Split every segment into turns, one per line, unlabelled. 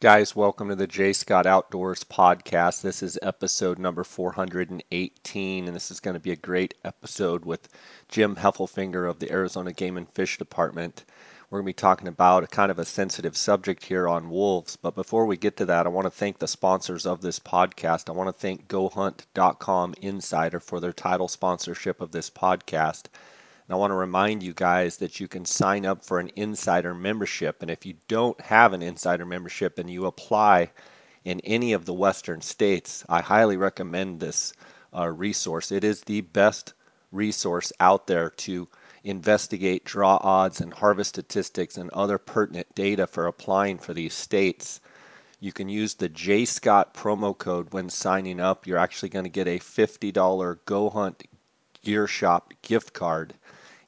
Guys, welcome to the J Scott Outdoors podcast. This is episode number 418, and this is going to be a great episode with Jim Heffelfinger of the Arizona Game and Fish Department. We're going to be talking about a kind of a sensitive subject here on wolves. But before we get to that, I want to thank the sponsors of this podcast. I want to thank GoHunt.com Insider for their title sponsorship of this podcast. And I want to remind you guys that you can sign up for an insider membership. And if you don't have an insider membership and you apply in any of the western states, I highly recommend this uh, resource. It is the best resource out there to investigate draw odds and harvest statistics and other pertinent data for applying for these states. You can use the J Scott promo code when signing up. You're actually going to get a $50 Go Hunt Gear Shop gift card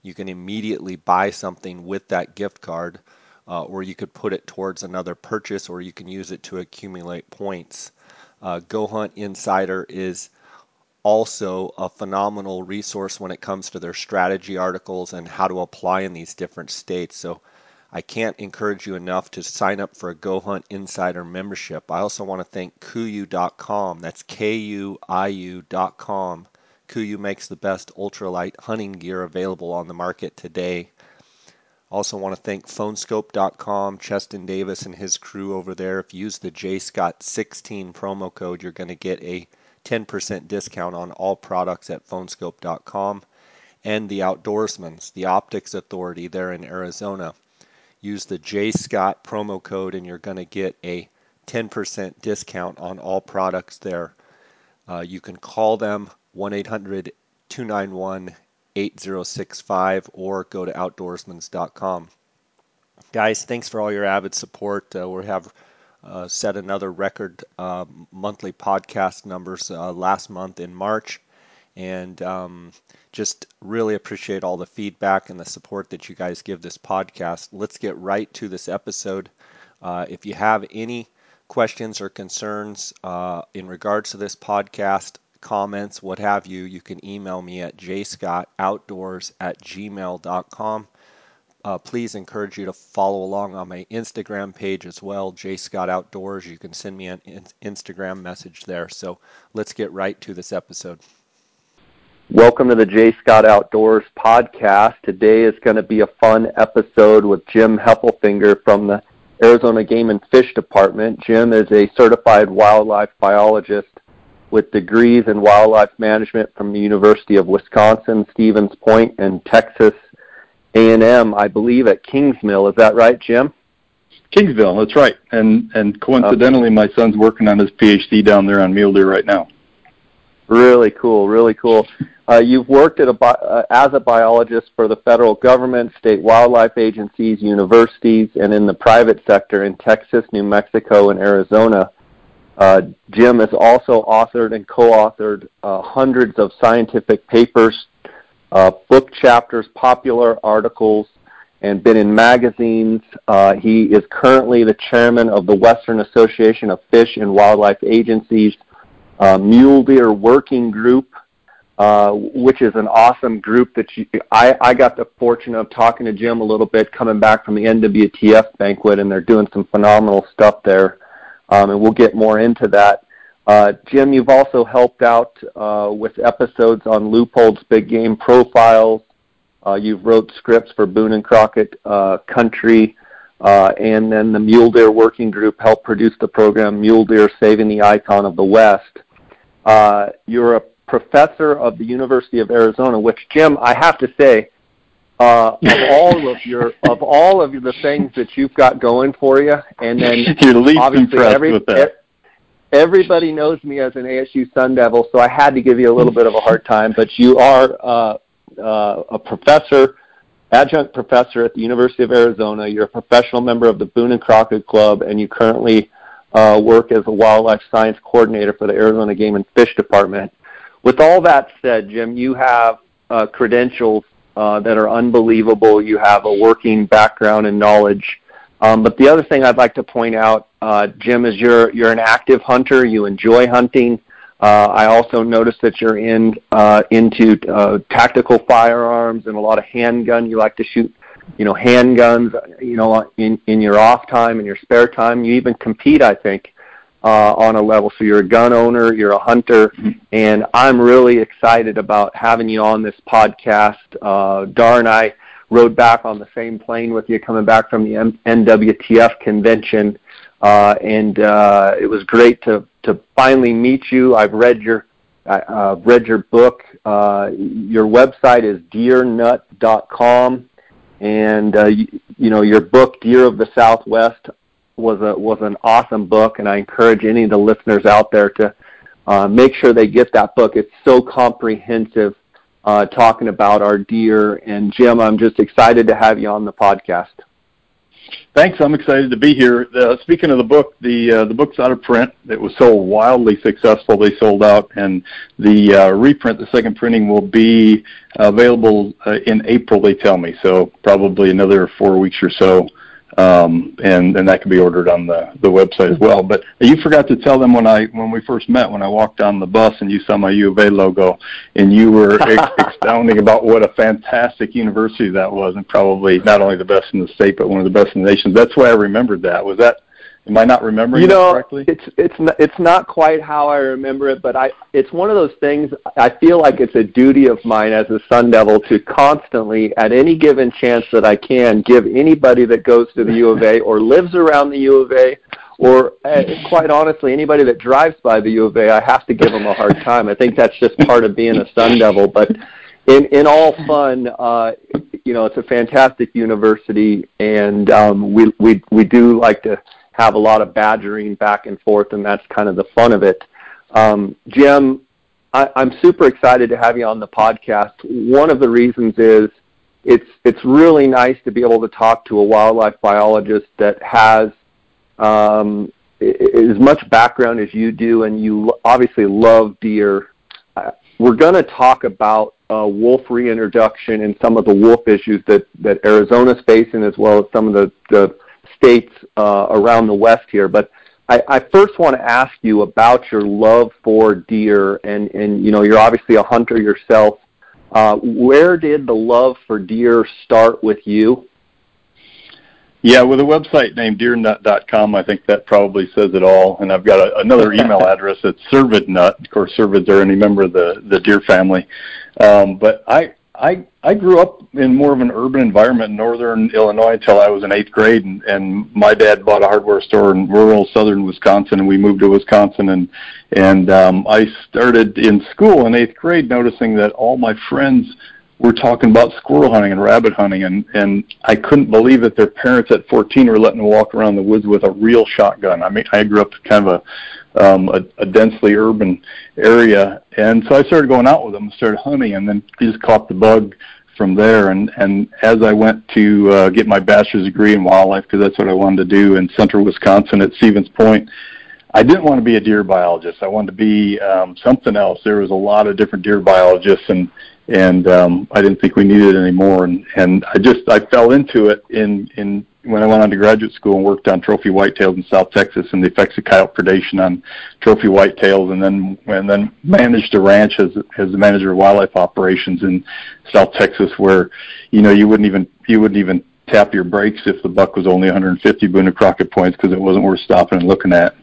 you can immediately buy something with that gift card, uh, or you could put it towards another purchase, or you can use it to accumulate points. Uh, Go Hunt Insider is also a phenomenal resource when it comes to their strategy articles and how to apply in these different states. So I can't encourage you enough to sign up for a Go Hunt Insider membership. I also want to thank KUIU.com. That's K U I U.com KUIU makes the best ultralight hunting gear available on the market today. Also want to thank Phoneskope.com, Chasen Davis and his crew over there. If you use the JScott16 promo code, you're going to get a 10% discount on all products at Phoneskope.com. And the Outdoorsmans, the Optics Authority there in Arizona. Use the JScott promo code and you're going to get a 10% discount on all products there. Uh, you can call them 1 800 291 8065 or go to outdoorsmans.com. Guys, thanks for all your avid support. Uh, we have uh, set another record uh, monthly podcast numbers uh, last month in March. And um, just really appreciate all the feedback and the support that you guys give this podcast. Let's get right to this episode. Uh, if you have any questions or concerns uh, in regards to this podcast, comments, what have you, you can email me at jscottoutdoors at gmail.com. Uh, please encourage you to follow along on my Instagram page as well, jscottoutdoors. You can send me an Instagram message there. So let's get right to this episode.
Welcome to the J Scott Outdoors podcast. Today is going to be a fun episode with Jim Heffelfinger from the Arizona Game and Fish Department. Jim is a certified wildlife biologist with degrees in wildlife management from the University of Wisconsin, Stevens Point, and Texas A&M, I believe, at Kingsmill. Is that right, Jim?
Kingsville, that's right. And and coincidentally, my son's working on his PhD down there on mule deer right now.
Really cool, really cool. Uh, you've worked at a uh, as a biologist for the federal government, state wildlife agencies, universities, and in the private sector in Texas, New Mexico, and Arizona. Uh, Jim has also authored and co-authored uh, hundreds of scientific papers, uh, book chapters, popular articles, and been in magazines. Uh, he is currently the chairman of the Western Association of Fish and Wildlife Agencies uh, Mule Deer Working Group, uh, which is an awesome group that you, I, I got the fortune of talking to Jim a little bit coming back from the NWTF banquet, and they're doing some phenomenal stuff there um, and we'll get more into that. Uh, Jim, you've also helped out uh, with episodes on Leupold's Big Game Profiles. Uh, you've wrote scripts for Boone and Crockett uh, Country, uh, and then the Mule Deer Working Group helped produce the program Mule Deer Saving the Icon of the West. Uh, you're a professor of the University of Arizona, which Jim, I have to say, uh, of all of your of all of the things that you've got going for you, and then obviously every, everybody knows me as an ASU Sun Devil, so I had to give you a little bit of a hard time. But you are uh, uh, a professor, adjunct professor at the University of Arizona. You're a professional member of the Boone and Crockett Club, and you currently uh, work as a wildlife science coordinator for the Arizona Game and Fish Department. With all that said, Jim, you have uh, credentials uh, that are unbelievable. You have a working background and knowledge. Um, but the other thing I'd like to point out, uh, Jim, is you're you're an active hunter. You enjoy hunting. Uh, I also noticed that you're in uh, into uh, tactical firearms and a lot of handgun. You like to shoot you know handguns, you know in in your off time in your spare time. You even compete, I think, uh, on a level. So you're a gun owner, you're a hunter, and I'm really excited about having you on this podcast. Uh, Dar and I rode back on the same plane with you coming back from the M- NWTF convention, uh, and uh, it was great to to finally meet you. I've read your uh, read your book. Uh, your website is deernut.com, and uh, you, you know your book, Deer of the Southwest was a was an awesome book, and I encourage any of the listeners out there to uh, make sure they get that book. It's so comprehensive, uh, talking about our deer. And Jim, I'm just excited to have you on the podcast.
Thanks. I'm excited to be here. Uh, speaking of the book, the uh, the book's out of print. It was so wildly successful, they sold out, and the uh, reprint, the second printing, will be available uh, in April. They tell me so, probably another four weeks or so um, and and that can be ordered on the the website as well. But you forgot to tell them when I when we first met when I walked on the bus and you saw my U of A logo and you were ex- expounding about what a fantastic university that was and probably not only the best in the state but one of the best in the nation. That's why I remembered that. Was that Am I not remembering
you know,
correctly?
It's it's not, it's not quite how I remember it, but I it's one of those things. I feel like it's a duty of mine as a Sun Devil to constantly, at any given chance that I can, give anybody that goes to the U of A or lives around the U of A, or uh, quite honestly, anybody that drives by the U of A, I have to give them a hard time. I think that's just part of being a Sun Devil, but. In, in all fun, uh, you know, it's a fantastic university, and um, we we we do like to have a lot of badgering back and forth, and that's kind of the fun of it. Um, Jim, I, I'm super excited to have you on the podcast. One of the reasons is it's it's really nice to be able to talk to a wildlife biologist that has um, as much background as you do, and you obviously love deer. Uh, we're going to talk about uh, wolf reintroduction and some of the wolf issues that that Arizona's facing, as well as some of the, the states uh, around the West here. But I, I first want to ask you about your love for deer, and and you know you're obviously a hunter yourself. Uh, where did the love for deer start with you?
Yeah, with a website named deernut.com, I think that probably says it all. And I've got a, another email address at cervidnut. Of course, cervids are any member of the, the deer family. Um, but I, I I grew up in more of an urban environment in northern Illinois until I was in eighth grade, and, and my dad bought a hardware store in rural southern Wisconsin, and we moved to Wisconsin, and and um, I started in school in eighth grade noticing that all my friends were talking about squirrel hunting and rabbit hunting, and and I couldn't believe that their parents at 14 were letting them walk around the woods with a real shotgun. I mean, I grew up kind of a um, a, a densely urban area. And so I started going out with them, started hunting, and then just caught the bug from there. And and as I went to uh, get my bachelor's degree in wildlife, because that's what I wanted to do in central Wisconsin at Stevens Point, I didn't want to be a deer biologist. I wanted to be um, something else. There was a lot of different deer biologists, and and um, I didn't think we needed any more. And and I just I fell into it in in when I went on to graduate school and worked on trophy whitetails in South Texas and the effects of coyote predation on trophy whitetails, and then and then managed a ranch as as the manager of wildlife operations in South Texas, where you know you wouldn't even you wouldn't even tap your brakes if the buck was only 150 Boone and Crockett points because it wasn't worth stopping and looking at.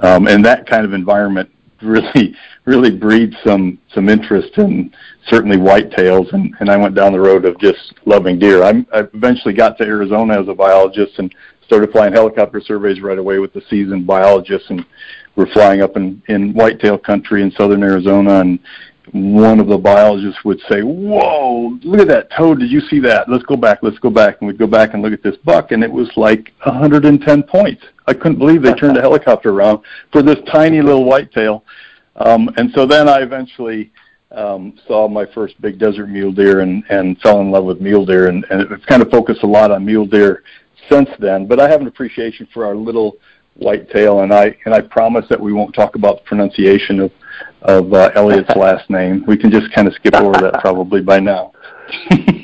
Um, and that kind of environment really really breeds some some interest in certainly whitetails and and I went down the road of just loving deer. I'm, I eventually got to Arizona as a biologist and started flying helicopter surveys right away with the seasoned biologists and we're flying up in in whitetail country in southern Arizona and one of the biologists would say, "Whoa, look at that toad! Did you see that? Let's go back. Let's go back." And we'd go back and look at this buck, and it was like 110 points. I couldn't believe they turned a helicopter around for this tiny little whitetail. Um, and so then I eventually um, saw my first big desert mule deer and, and fell in love with mule deer, and, and it's kind of focused a lot on mule deer since then. But I have an appreciation for our little whitetail, and I and I promise that we won't talk about the pronunciation of of uh, Elliott's last name. We can just kind of skip over that probably by now.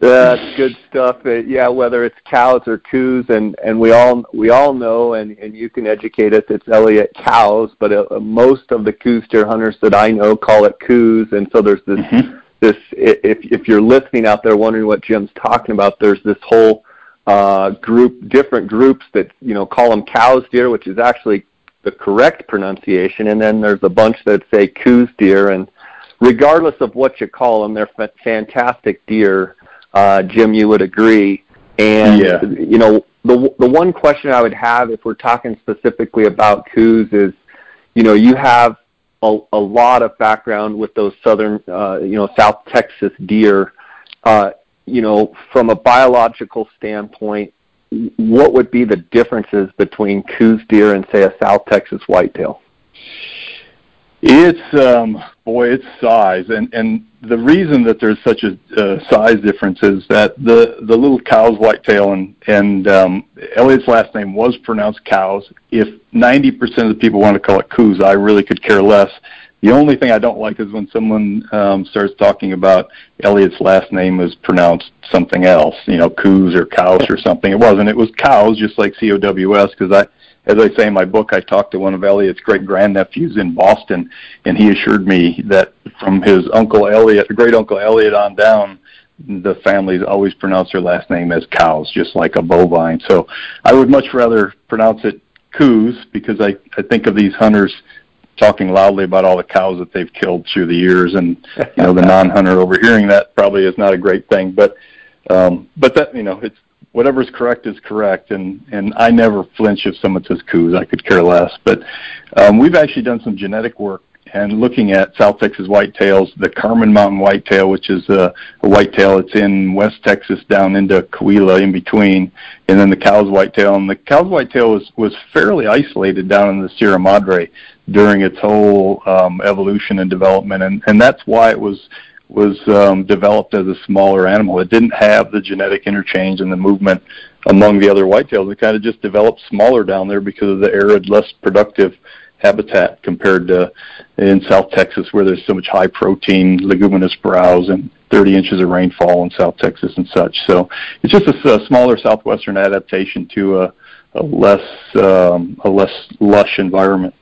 That's good stuff. Uh, yeah, whether it's cows or coos, and and we all we all know, and and you can educate us. It's Elliott cows, but uh, most of the coos deer hunters that I know call it coos, and so there's this mm-hmm. this if if you're listening out there wondering what Jim's talking about, there's this whole uh, group, different groups that you know call them cows deer, which is actually the correct pronunciation, and then there's a bunch that say coos deer, and regardless of what you call them, they're f- fantastic deer. Uh, Jim, you would agree. And yeah. you know, the the one question I would have if we're talking specifically about coos is, you know, you have a, a lot of background with those southern, uh, you know, South Texas deer. Uh, you know, from a biological standpoint, what would be the differences between coos deer and say a South Texas whitetail?
It's um, boy, it's size, and and the reason that there's such a uh, size difference is that the the little cows whitetail and and um, Elliott's last name was pronounced Cows. If 90% of the people want to call it coos, I really could care less. The only thing I don't like is when someone um, starts talking about Elliott's last name is pronounced something else, you know, Coos or Cows or something. It wasn't. It was Cows, just like C O W S, because I as I say in my book, I talked to one of Elliott's great grandnephews in Boston, and he assured me that from his uncle Elliott, great uncle Elliott on down, the families always pronounce their last name as cows, just like a bovine. So I would much rather pronounce it coos because I, I think of these hunters talking loudly about all the cows that they've killed through the years, and you know the non-hunter overhearing that probably is not a great thing. But um, but that you know it's whatever's correct is correct, and and I never flinch if someone says coos. I could care less. But um, we've actually done some genetic work and looking at South Texas whitetails, the Carmen Mountain whitetail, which is a, a whitetail that's in West Texas down into Coahuila in between, and then the Coues whitetail. And the Coues whitetail was was fairly isolated down in the Sierra Madre during its whole um, evolution and development, and and that's why it was was um, developed as a smaller animal. It didn't have the genetic interchange and the movement among the other whitetails. It kind of just developed smaller down there because of the arid, less productive habitat compared to in South Texas where there's so much high protein leguminous browse and 30 inches of rainfall in South Texas and such. So it's just a, a smaller southwestern adaptation to a, a less um, a less lush environment.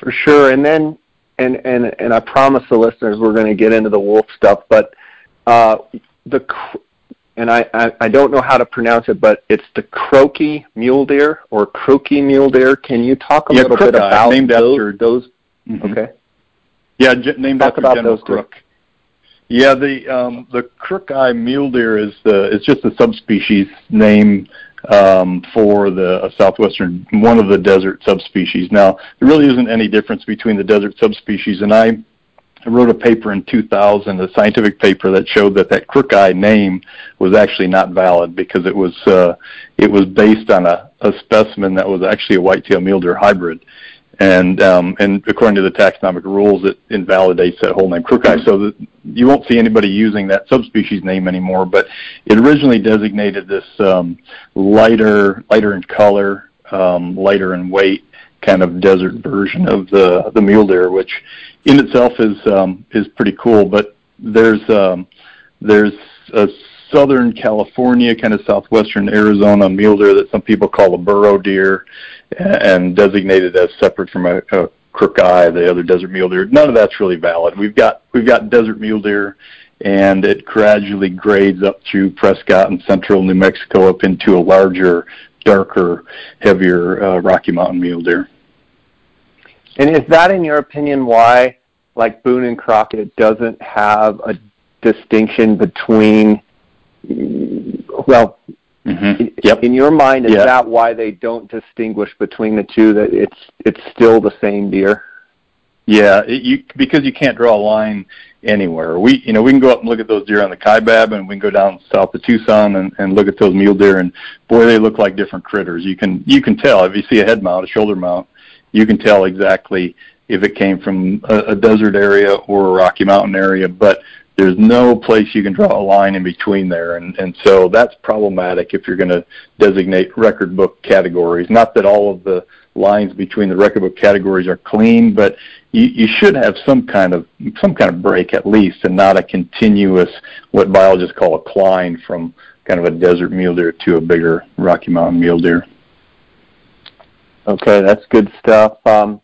For sure, and then and and and I promise the listeners we're going to get into the wolf stuff, but uh, the and I, I, I don't know how to pronounce it, but it's the croaky mule deer or croaky mule deer. Can you talk a
yeah,
little bit about
named
those?
After,
those
mm-hmm.
Okay.
Yeah, j- named
talk
after
about
General
those
Crook. Two. Yeah, the um, the crooki mule deer is the it's just a subspecies name um, for the uh, southwestern one of the desert subspecies. Now there really isn't any difference between the desert subspecies, and I wrote a paper in 2000, a scientific paper that showed that that crooki name was actually not valid because it was uh, it was based on a, a specimen that was actually a whitetail mule deer hybrid, and um, and according to the taxonomic rules, it invalidates that whole name. So that you won't see anybody using that subspecies name anymore. But it originally designated this um, lighter lighter in color, um, lighter in weight, kind of desert version of the the mule deer, which in itself is um, is pretty cool. But there's um, there's a Southern California, kind of southwestern Arizona mule deer that some people call a burro deer, and designated as separate from a, a crooki, the other desert mule deer. None of that's really valid. We've got we've got desert mule deer, and it gradually grades up through Prescott and central New Mexico up into a larger, darker, heavier uh, Rocky Mountain mule deer.
And is that, in your opinion, why, like Boone and Crockett, doesn't have a distinction between, well,
mm-hmm. yep.
in your mind, is that why they don't distinguish between the two? That it's it's still the same deer?
Yeah, it, you because you can't draw a line anywhere. We you know we can go up and look at those deer on the Kaibab, and we can go down south to Tucson and, and look at those mule deer, and boy, they look like different critters. You can you can tell if you see a head mount, a shoulder mount, you can tell exactly if it came from a, a desert area or a Rocky Mountain area, but there's no place you can draw a line in between there. And and so that's problematic if you're going to designate record book categories. Not that all of the lines between the record book categories are clean but you, you should have some kind of some kind of break at least and not a continuous what biologists call a cline from kind of a desert mule deer to a bigger rocky mountain mule deer.
Okay, that's good stuff. Um,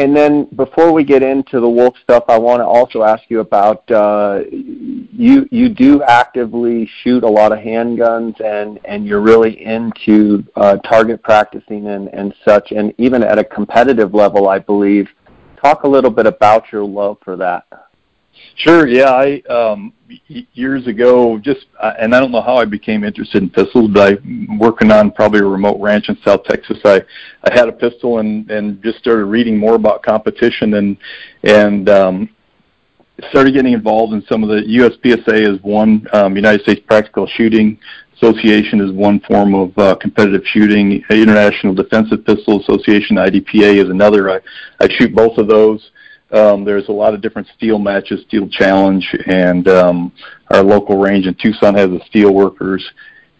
and then before we get into the wolf stuff, I want to also ask you about uh, you. You do actively shoot a lot of handguns, and and you're really into uh, target practicing and and such, and even at a competitive level, I believe. Talk a little bit about your love for that.
Sure. Yeah. I um, years ago, just uh, and I don't know how I became interested in pistols, but I working on probably a remote ranch in South Texas. I I had a pistol and and just started reading more about competition and and um, started getting involved in some of the USPSA is one um, United States Practical Shooting Association is one form of uh, competitive shooting. International Defensive Pistol Association (IDPA) is another. I I shoot both of those. Um, there's a lot of different steel matches, Steel Challenge, and um, our local range in Tucson has the Steel Workers.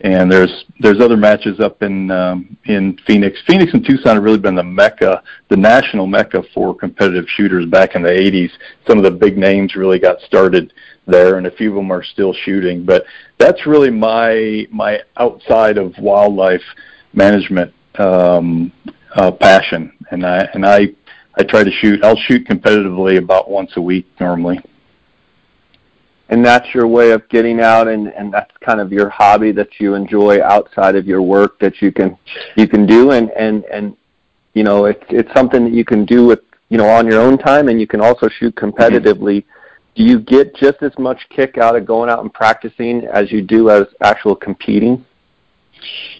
And there's there's other matches up in um, in Phoenix. Phoenix and Tucson have really been the mecca, the national mecca for competitive shooters back in the 80s. Some of the big names really got started there, and a few of them are still shooting. But that's really my my outside of wildlife management um, uh, passion, and I and I I try to shoot. I'll shoot competitively about once a week normally.
And that's your way of getting out, and and that's kind of your hobby that you enjoy outside of your work that you can you can do, and and and you know it's it's something that you can do with you know on your own time, and you can also shoot competitively. Mm-hmm. Do you get just as much kick out of going out and practicing as you do as actual competing?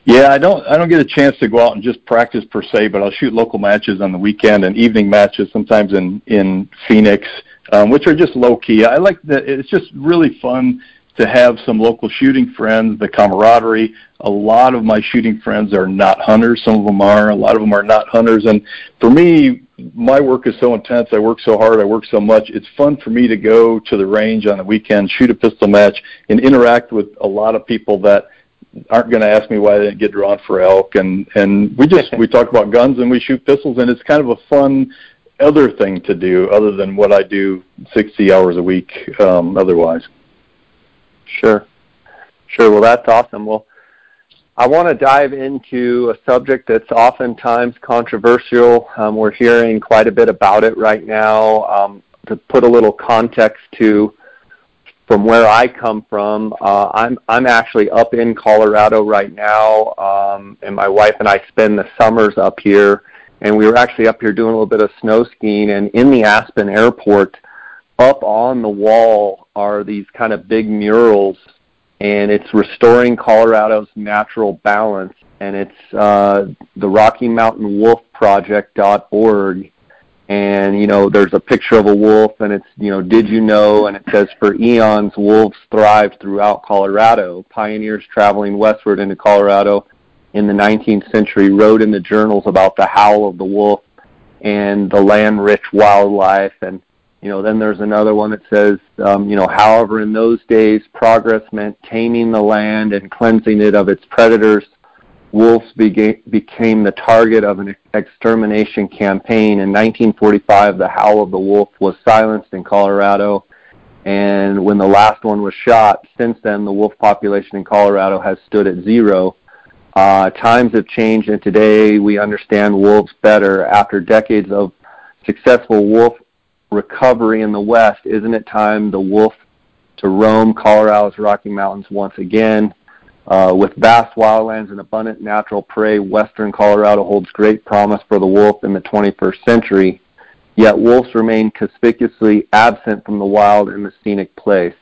Yeah, I don't I don't get a chance to go out and just practice per se, but I'll shoot local matches on the weekend and evening matches sometimes in in Phoenix, um, which are just low key. I like that. It's just really fun to have some local shooting friends, the camaraderie. A lot of my shooting friends are not hunters. Some of them are. A lot of them are not hunters. And for me, my work is so intense. I work so hard. I work so much. It's fun for me to go to the range on the weekend, shoot a pistol match, and interact with a lot of people that aren't going to ask me why they didn't get drawn for elk and and we just we talk about guns and we shoot pistols and it's kind of a fun other thing to do other than what I do 60 hours a week um, otherwise.
Sure, sure. Well, that's awesome. Well, I want to dive into a subject that's oftentimes controversial. Um, we're hearing quite a bit about it right now. Um, to put a little context to from where I come from, uh, I'm I'm actually up in Colorado right now, um, and my wife and I spend the summers up here. And we were actually up here doing a little bit of snow skiing, and in the Aspen Airport, up on the wall are these kind of big murals, and it's restoring Colorado's natural balance, and it's uh, the Rocky Mountain Wolf Project.org and you know there's a picture of a wolf and it's you know did you know? And it says for eons wolves thrived throughout colorado. Pioneers traveling westward into colorado in the 19th century wrote in the journals about the howl of the wolf and the land rich wildlife. And you know then there's another one that says um, you know however in those days progress meant taming the land and cleansing it of its predators wolves became the target of an extermination campaign. In 1945, the howl of the wolf was silenced in Colorado, and when the last one was shot, since then the wolf population in Colorado has stood at zero. Uh, times have changed, and today we understand wolves better. After decades of successful wolf recovery in the West, isn't it time the wolf to roam Colorado's Rocky Mountains once again? Uh, with vast wildlands and abundant natural prey, western Colorado holds great promise for the wolf in the 21st century, yet wolves remain conspicuously absent from the wild in the scenic place.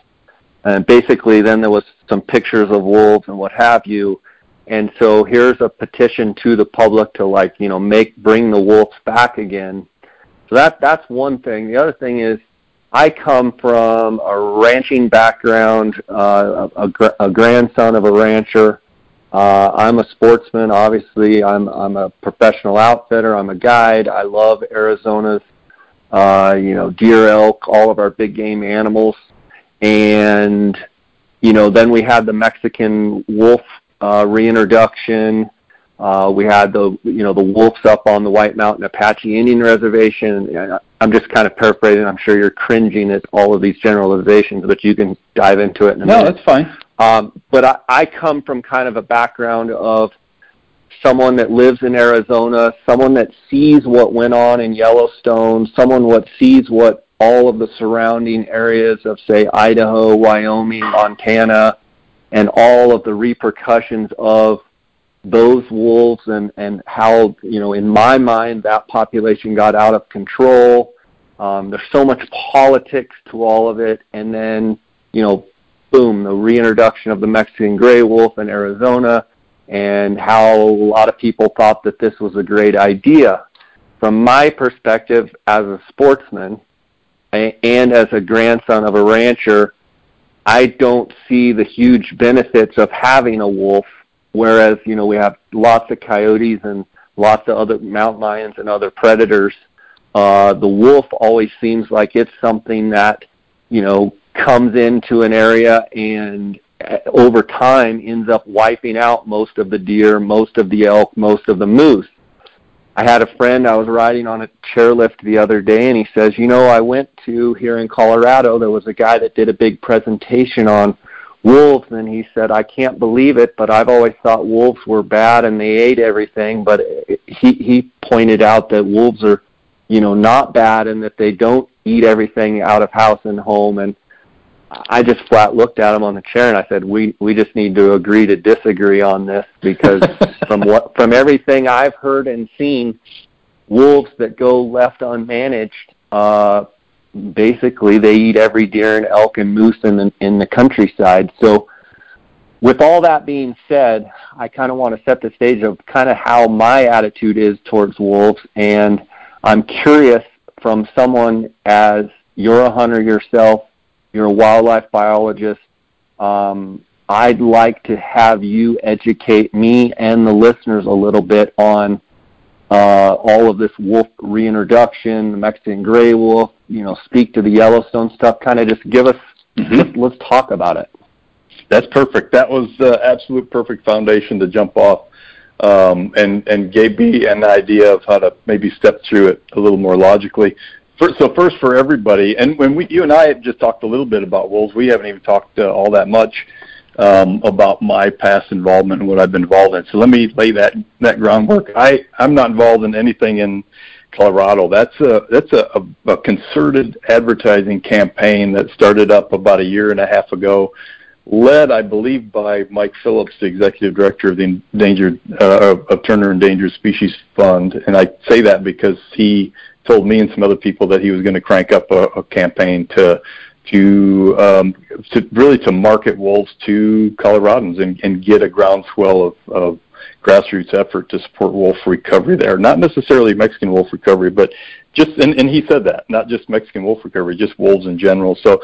And basically, then there was some pictures of wolves and what have you. And so here's a petition to the public to like, you know, make bring the wolves back again. So that that's one thing. The other thing is I come from a ranching background, uh, a, a, grandson of a rancher. Uh, I'm a sportsman. Obviously, I'm I'm a professional outfitter. I'm a guide. I love Arizona's, uh, you know, deer, elk, all of our big game animals, and you know, then we had the Mexican wolf uh, reintroduction. Uh, we had the you know the wolves up on the White Mountain Apache Indian Reservation. I'm just kind of paraphrasing. I'm sure you're cringing at all of these generalizations, but you can dive into it in a
no,
minute.
That's fine.
Um, but I, I come from kind of a background of someone that lives in Arizona, someone that sees what went on in Yellowstone, someone what sees what all of the surrounding areas of say Idaho, Wyoming, Montana, and all of the repercussions of those wolves and, and how, you know, in my mind that population got out of control. Um, there's so much politics to all of it. And then, you know, boom, the reintroduction of the Mexican gray wolf in Arizona and how a lot of people thought that this was a great idea. From my perspective as a sportsman and as a grandson of a rancher, I don't see the huge benefits of having a wolf, whereas, you know, we have lots of coyotes and lots of other mountain lions and other predators. Uh, the wolf always seems like it's something that, you know, comes into an area and uh, over time ends up wiping out most of the deer, most of the elk, most of the moose. I had a friend I was riding on a chairlift the other day and he says, "You know, I went to here in Colorado, there was a guy that did a big presentation on wolves and he said, "I can't believe it, but I've always thought wolves were bad and they ate everything, but he he pointed out that wolves are, you know, not bad and that they don't eat everything out of house and home. And I just flat looked at him on the chair and I said, "We we just need to agree to disagree on this because from what from everything I've heard and seen, wolves that go left unmanaged, uh, basically they eat every deer and elk and moose in the in the countryside. So, with all that being said, I kind of want to set the stage of kind of how my attitude is towards wolves, and I'm curious from someone as you're a hunter yourself you're a wildlife biologist. Um, I'd like to have you educate me and the listeners a little bit on uh, all of this wolf reintroduction, the Mexican gray wolf. You know, speak to the Yellowstone stuff. Kind of just give us. Mm-hmm. Let's, let's talk about it.
That's perfect. That was the absolute perfect foundation to jump off, um, and and gave me an idea of how to maybe step through it a little more logically. First, so first for everybody, and when we, you and I have just talked a little bit about wolves, we haven't even talked uh, all that much um, about my past involvement and what I've been involved in. So let me lay that that groundwork. I I'm not involved in anything in Colorado. That's a that's a, a, concerted advertising campaign that started up about a year and a half ago, led, I believe, by Mike Phillips, the executive director of the endangered uh, of Turner Endangered Species Fund. And I say that because he told me and some other people that he was going to crank up a, a campaign to to um, to really to market wolves to Coloradans and, and get a groundswell of, of grassroots effort to support wolf recovery there. Not necessarily Mexican wolf recovery, but just and, and he said that not just Mexican wolf recovery, just wolves in general. So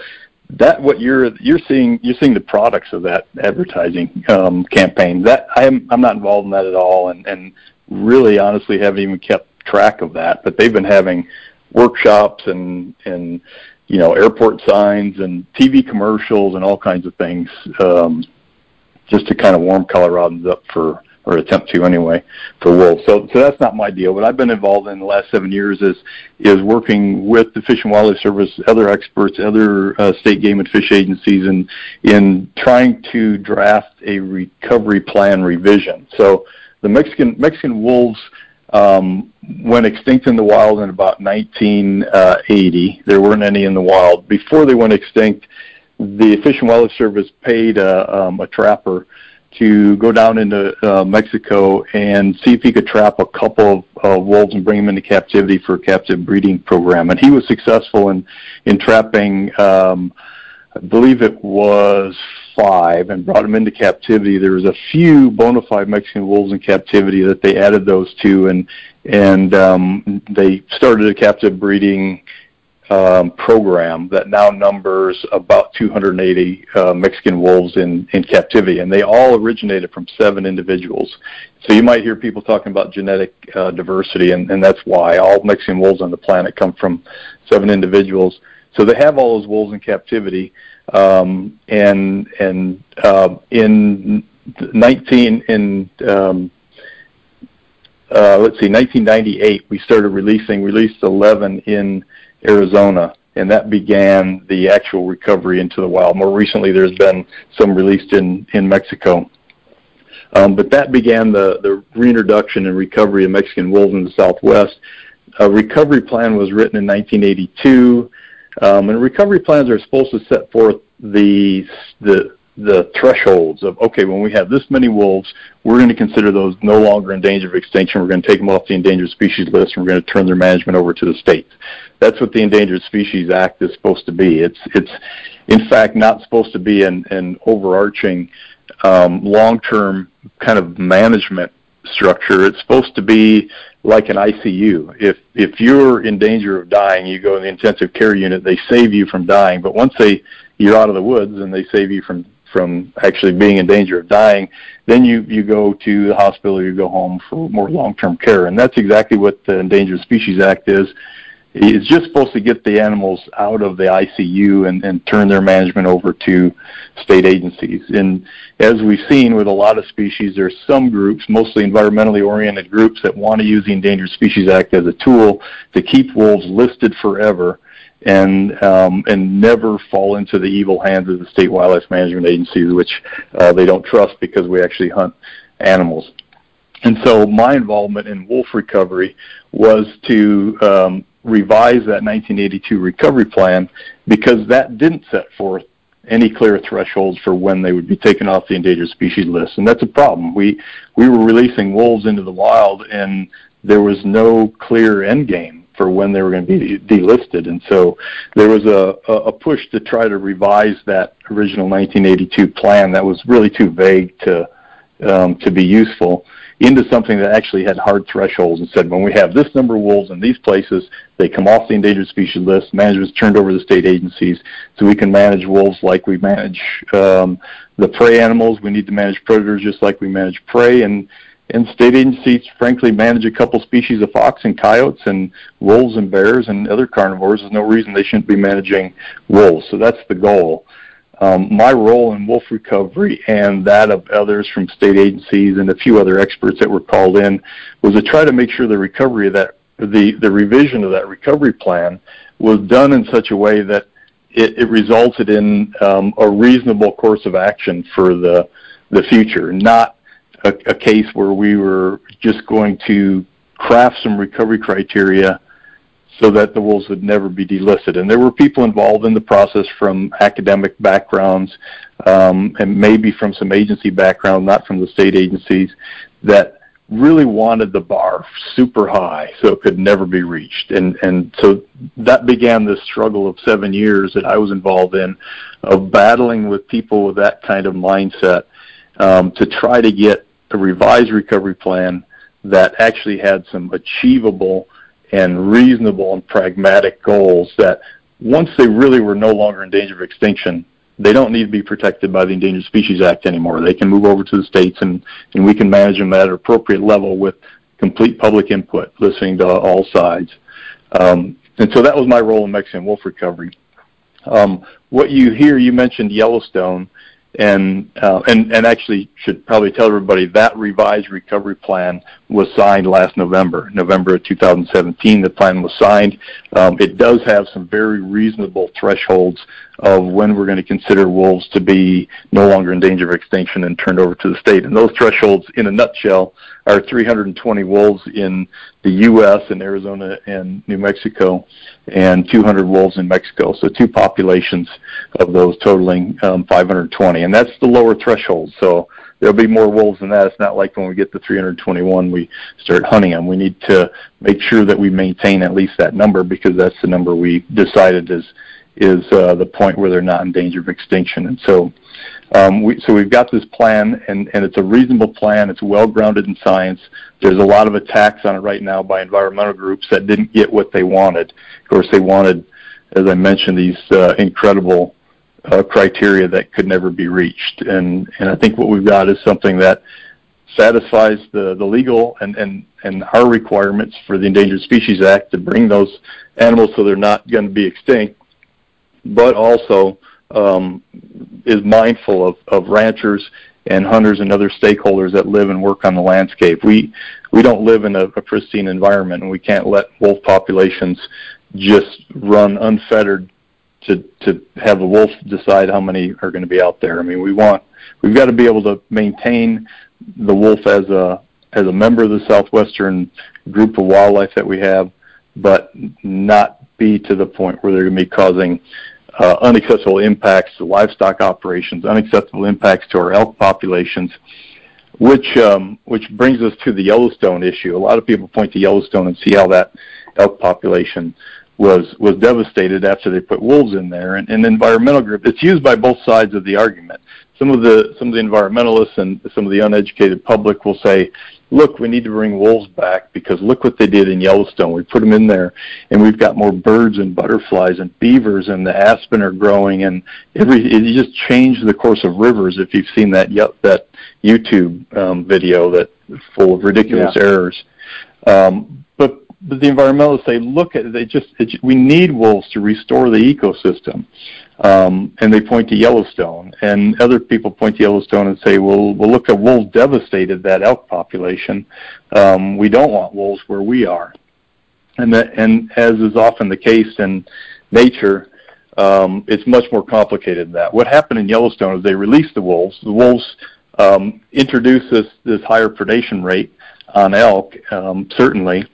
that what you're you're seeing you're seeing the products of that advertising um, campaign. That I'm I'm not involved in that at all, and and really honestly haven't even kept track of that, but they've been having workshops and and you know airport signs and TV commercials and all kinds of things um, just to kind of warm Coloradans up for or attempt to anyway for wolves. So so that's not my deal. What I've been involved in the last seven years is is working with the Fish and Wildlife Service, other experts, other uh, state game and fish agencies, and in trying to draft a recovery plan revision. So the Mexican Mexican wolves um, went extinct in the wild in about 1980. There weren't any in the wild. Before they went extinct, the Fish and Wildlife Service paid a, um, a trapper to go down into uh, Mexico and see if he could trap a couple of uh, wolves and bring them into captivity for a captive breeding program. And he was successful in in trapping. Um, I believe it was five and brought them into captivity. There was a few bona fide Mexican wolves in captivity that they added those to, and and um, they started a captive breeding um, program that now numbers about 280 uh, Mexican wolves in, in captivity, and they all originated from seven individuals. So you might hear people talking about genetic uh, diversity, and, and that's why all Mexican wolves on the planet come from seven individuals. So they have all those wolves in captivity, um, and and uh, in 19 in um, uh, let's see 1998 we started releasing released 11 in Arizona and that began the actual recovery into the wild. More recently, there's been some released in in Mexico. Um, but that began the, the reintroduction and recovery of Mexican wolves in the Southwest. A recovery plan was written in 1982, um, and recovery plans are supposed to set forth the the the thresholds of okay, when we have this many wolves, we're going to consider those no longer in danger of extinction. We're going to take them off the endangered species list, and we're going to turn their management over to the states. That's what the Endangered Species Act is supposed to be. It's it's in fact not supposed to be an, an overarching um, long-term kind of management structure. It's supposed to be like an ICU. If if you're in danger of dying, you go in the intensive care unit. They save you from dying, but once they you're out of the woods and they save you from from actually being in danger of dying, then you you go to the hospital, or you go home for more long-term care, and that's exactly what the Endangered Species Act is. It's just supposed to get the animals out of the ICU and, and turn their management over to state agencies. And as we've seen with a lot of species, there are some groups, mostly environmentally oriented groups, that want to use the Endangered Species Act as a tool to keep wolves listed forever and um, and never fall into the evil hands of the state wildlife management agencies, which uh, they don't trust because we actually hunt animals. And so my involvement in wolf recovery was to um, revise that 1982 recovery plan because that didn't set forth any clear thresholds for when they would be taken off the endangered species list, and that's a problem. We we were releasing wolves into the wild, and there was no clear end game for when they were going to be delisted. And so there was a, a push to try to revise that original 1982 plan that was really too vague to um, to be useful into something that actually had hard thresholds and said when we have this number of wolves in these places, they come off the endangered species list. Management's turned over to state agencies, so we can manage wolves like we manage um, the prey animals. We need to manage predators just like we manage prey, and and state agencies frankly manage a couple species of fox and coyotes and wolves and bears and other carnivores. There's no reason they shouldn't be managing wolves. So that's the goal. Um, my role in wolf recovery and that of others from state agencies and a few other experts that were called in was to try to make sure the recovery of that the, the revision of that recovery plan was done in such a way that it, it resulted in um, a reasonable course of action for the the future, not a, a case where we were just going to craft some recovery criteria so that the wolves would never be delisted. And there were people involved in the process from academic backgrounds um, and maybe from some agency background, not from the state agencies, that really wanted the bar super high so it could never be reached. And and so that began this struggle of seven years that I was involved in of battling with people with that kind of mindset um, to try to get a revised recovery plan that actually had some achievable and reasonable and pragmatic goals that once they really were no longer in danger of extinction, they don't need to be protected by the Endangered Species Act anymore. They can move over to the states and, and we can manage them at an appropriate level with complete public input, listening to all sides. Um, and so that was my role in Mexican wolf recovery. Um, what you hear, you mentioned Yellowstone and uh, and and actually should probably tell everybody that revised recovery plan was signed last November, November of 2017. The plan was signed. Um, it does have some very reasonable thresholds of when we're going to consider wolves to be no longer in danger of extinction and turned over to the state. And those thresholds, in a nutshell, are 320 wolves in the U.S. and Arizona and New Mexico, and 200 wolves in Mexico. So two populations of those totaling um, 520, and that's the lower threshold. So there'll be more wolves than that. It's not like when we get to 321, we start hunting them. We need to make sure that we maintain at least that number because that's the number we decided is is uh, the point where they're not in danger of extinction. And so, um, we, so we've got this plan, and, and it's a reasonable plan. It's well grounded in science. There's a lot of attacks on it right now by environmental groups that didn't get what they wanted. Of course, they wanted, as I mentioned, these uh, incredible uh, criteria that could never be reached. And and I think what we've got is something that satisfies the, the legal and, and, and our requirements for the Endangered Species Act to bring those animals so they're not going to be extinct but also um, is mindful of, of ranchers and hunters and other stakeholders that live and work on the landscape. We we don't live in a, a pristine environment, and we can't let wolf populations just run unfettered to to have the wolf decide how many are going to be out there. I mean, we want we've got to be able to maintain the wolf as a as a member of the southwestern group of wildlife that we have, but not be to the point where they're going to be causing uh, unacceptable impacts to livestock operations, unacceptable impacts to our elk populations, which um, which brings us to the Yellowstone issue. A lot of people point to Yellowstone and see how that elk population was was devastated after they put wolves in there. And, and environmental group, it's used by both sides of the argument. Some of the some of the environmentalists and some of the uneducated public will say, look, we need to bring wolves back because look what they did in Yellowstone. We put them in there, and we've got more birds and butterflies and beavers, and the aspen are growing, and every it just changed the course of rivers. If you've seen that yep that YouTube um, video that full of ridiculous yeah. errors. Um, but but the environmentalists say, look at they just it, we need wolves to restore the ecosystem, um, and they point to Yellowstone. And other people point to Yellowstone and say, well, well, look at wolves devastated that elk population. Um, we don't want wolves where we are, and that, and as is often the case in nature. Um, it's much more complicated than that. What happened in Yellowstone is they released the wolves. The wolves um, introduced this, this higher predation rate on elk, um, certainly,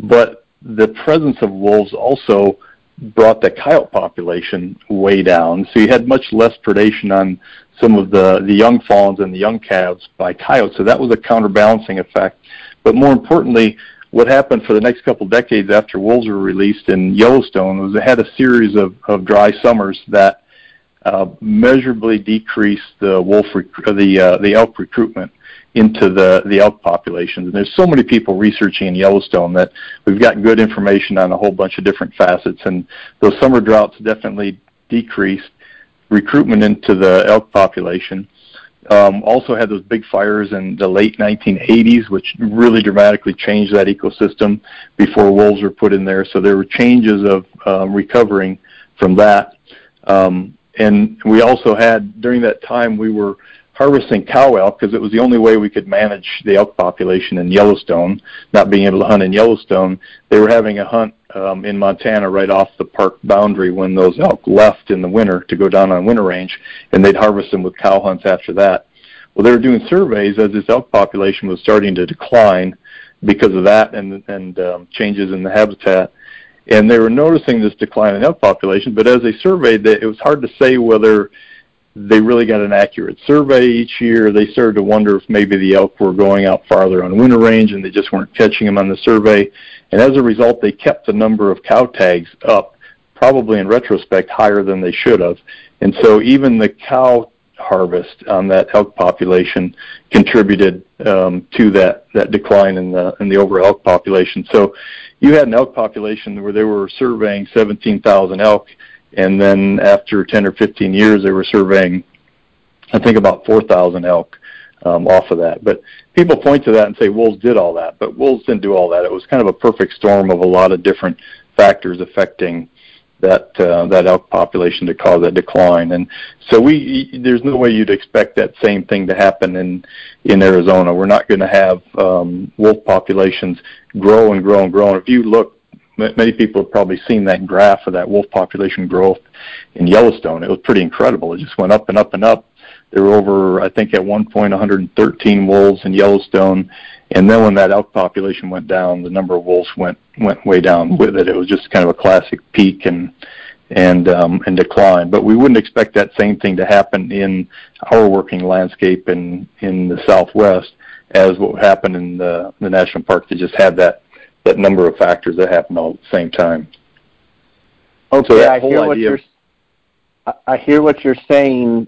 but the presence of wolves also brought the coyote population way down. So you had much less predation on some of the, the young fawns and the young calves by coyotes. So that was a counterbalancing effect. But more importantly, what happened for the next couple decades after wolves were released in Yellowstone was it had a series of, of dry summers that uh, measurably decreased the wolf rec- the uh, the elk recruitment into the, the elk populations. And there's so many people researching in Yellowstone that we've got good information on a whole bunch of different facets. And those summer droughts definitely decreased recruitment into the elk population. Um, also had those big fires in the late 1980s, which really dramatically changed that ecosystem before wolves were put in there. So there were changes of um, recovering from that. Um, and we also had, during that time, we were harvesting cow elk because it was the only way we could manage the elk population in Yellowstone, not being able to hunt in Yellowstone. They were having a hunt um, in Montana right off the park boundary when those elk left in the winter to go down on winter range, and they'd harvest them with cow hunts after that. Well, they were doing surveys as this elk population was starting to decline because of that and, and um, changes in the habitat. And they were noticing this decline in elk population, but as they surveyed, it was hard to say whether they really got an accurate survey each year. They started to wonder if maybe the elk were going out farther on winter range and they just weren't catching them on the survey. And as a result, they kept the number of cow tags up, probably in retrospect higher than they should have. And so even the cow harvest on that elk population contributed um, to that, that decline in the in the overall elk population. So you had an elk population where they were surveying 17,000 elk and then after 10 or 15 years, they were surveying, I think, about 4,000 elk um, off of that. But people point to that and say wolves did all that, but wolves didn't do all that. It was kind of a perfect storm of a lot of different factors affecting that uh, that elk population to cause that decline. And so we there's no way you'd expect that same thing to happen in in Arizona. We're not going to have um, wolf populations grow and grow and grow. And if you look many people have probably seen that graph of that wolf population growth in Yellowstone. It was pretty incredible. It just went up and up and up. There were over, I think, at one point 113 wolves in Yellowstone, and then when that elk population went down, the number of wolves went went way down with it. It was just kind of a classic peak and and um, and decline. But we wouldn't expect that same thing to happen in our working landscape in in the Southwest as what happened in the the national park that just had that that number of factors that happen all at the same time.
Okay, so I hear what you're. I hear what you're saying,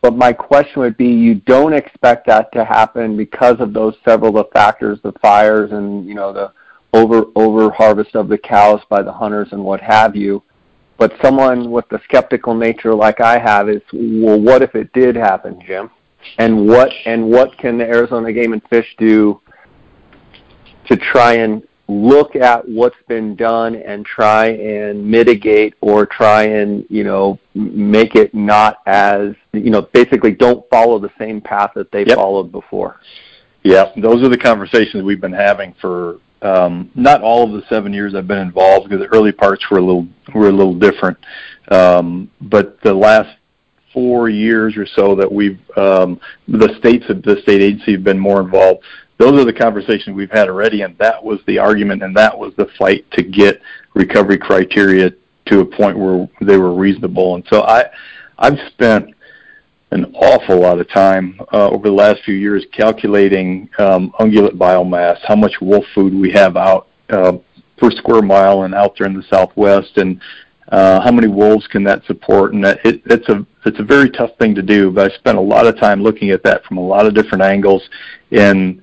but my question would be: you don't expect that to happen because of those several of factors, the fires, and you know the over over harvest of the cows by the hunters and what have you. But someone with the skeptical nature like I have is, well, what if it did happen, Jim? And what and what can the Arizona Game and Fish do to try and look at what's been done and try and mitigate or try and you know make it not as you know basically don't follow the same path that they yep. followed before
yeah those are the conversations we've been having for um, not all of the seven years I've been involved because the early parts were a little were a little different um, but the last four years or so that we've um, the states the state agency have been more involved. Those are the conversations we've had already, and that was the argument, and that was the fight to get recovery criteria to a point where they were reasonable. And so I, I've spent an awful lot of time uh, over the last few years calculating um, ungulate biomass, how much wolf food we have out uh, per square mile and out there in the Southwest, and uh, how many wolves can that support? And that it, it's a it's a very tough thing to do. But I spent a lot of time looking at that from a lot of different angles, and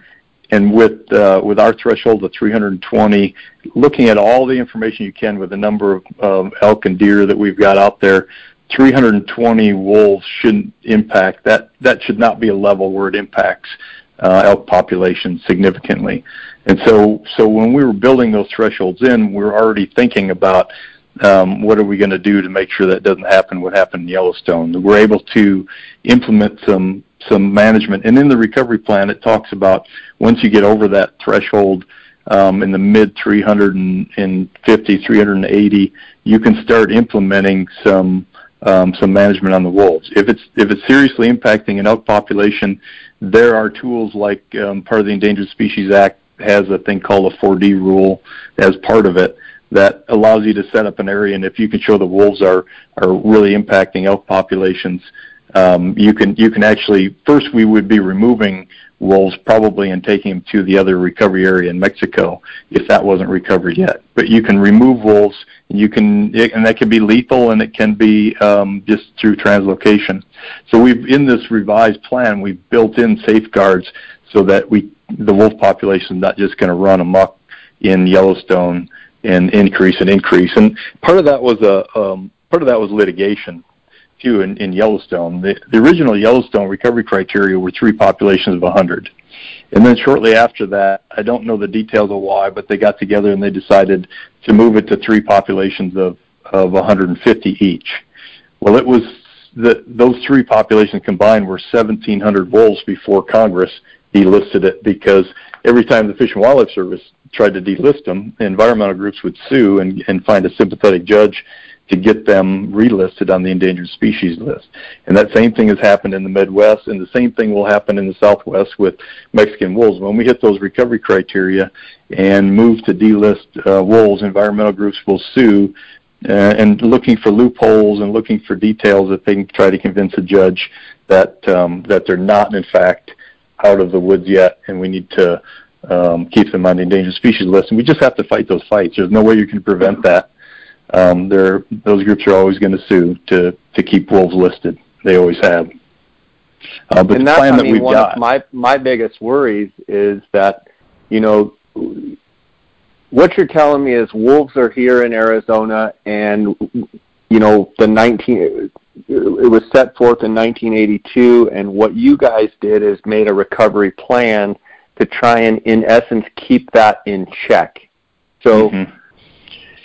with uh, with our threshold of 320, looking at all the information you can with the number of um, elk and deer that we've got out there, 320 wolves shouldn't impact that. That should not be a level where it impacts uh, elk population significantly. And so, so when we were building those thresholds in, we were already thinking about um, what are we going to do to make sure that doesn't happen? What happened in Yellowstone? We're able to implement some some management, and in the recovery plan, it talks about once you get over that threshold um, in the mid 350, 380, you can start implementing some um, some management on the wolves. If it's if it's seriously impacting an elk population, there are tools like um, part of the Endangered Species Act has a thing called a 4D rule as part of it that allows you to set up an area, and if you can show the wolves are are really impacting elk populations, um, you can you can actually first we would be removing wolves probably and taking them to the other recovery area in Mexico if that wasn't recovered yet. But you can remove wolves, and you can, and that can be lethal, and it can be um, just through translocation. So we've in this revised plan, we've built in safeguards so that we the wolf population is not just going to run amok in Yellowstone and increase and increase. And part of that was a um, part of that was litigation too in, in Yellowstone. The, the original Yellowstone recovery criteria were three populations of 100. And then shortly after that, I don't know the details of why, but they got together and they decided to move it to three populations of, of 150 each. Well, it was the, those three populations combined were 1,700 wolves before Congress delisted it because every time the Fish and Wildlife Service tried to delist them, environmental groups would sue and, and find a sympathetic judge to get them relisted on the endangered species list. And that same thing has happened in the Midwest, and the same thing will happen in the Southwest with Mexican wolves. When we hit those recovery criteria and move to delist uh, wolves, environmental groups will sue uh, and looking for loopholes and looking for details that they can try to convince a judge that um, that they're not in fact out of the woods yet, and we need to um, keep them on the endangered species list. And we just have to fight those fights. There's no way you can prevent that um, those groups are always going to sue to to keep wolves listed. They always have.
Uh, but and that's, I mean, one got, of my my biggest worries is that you know what you're telling me is wolves are here in Arizona, and you know the 19 it was set forth in 1982, and what you guys did is made a recovery plan to try and, in essence, keep that in check. So. Mm-hmm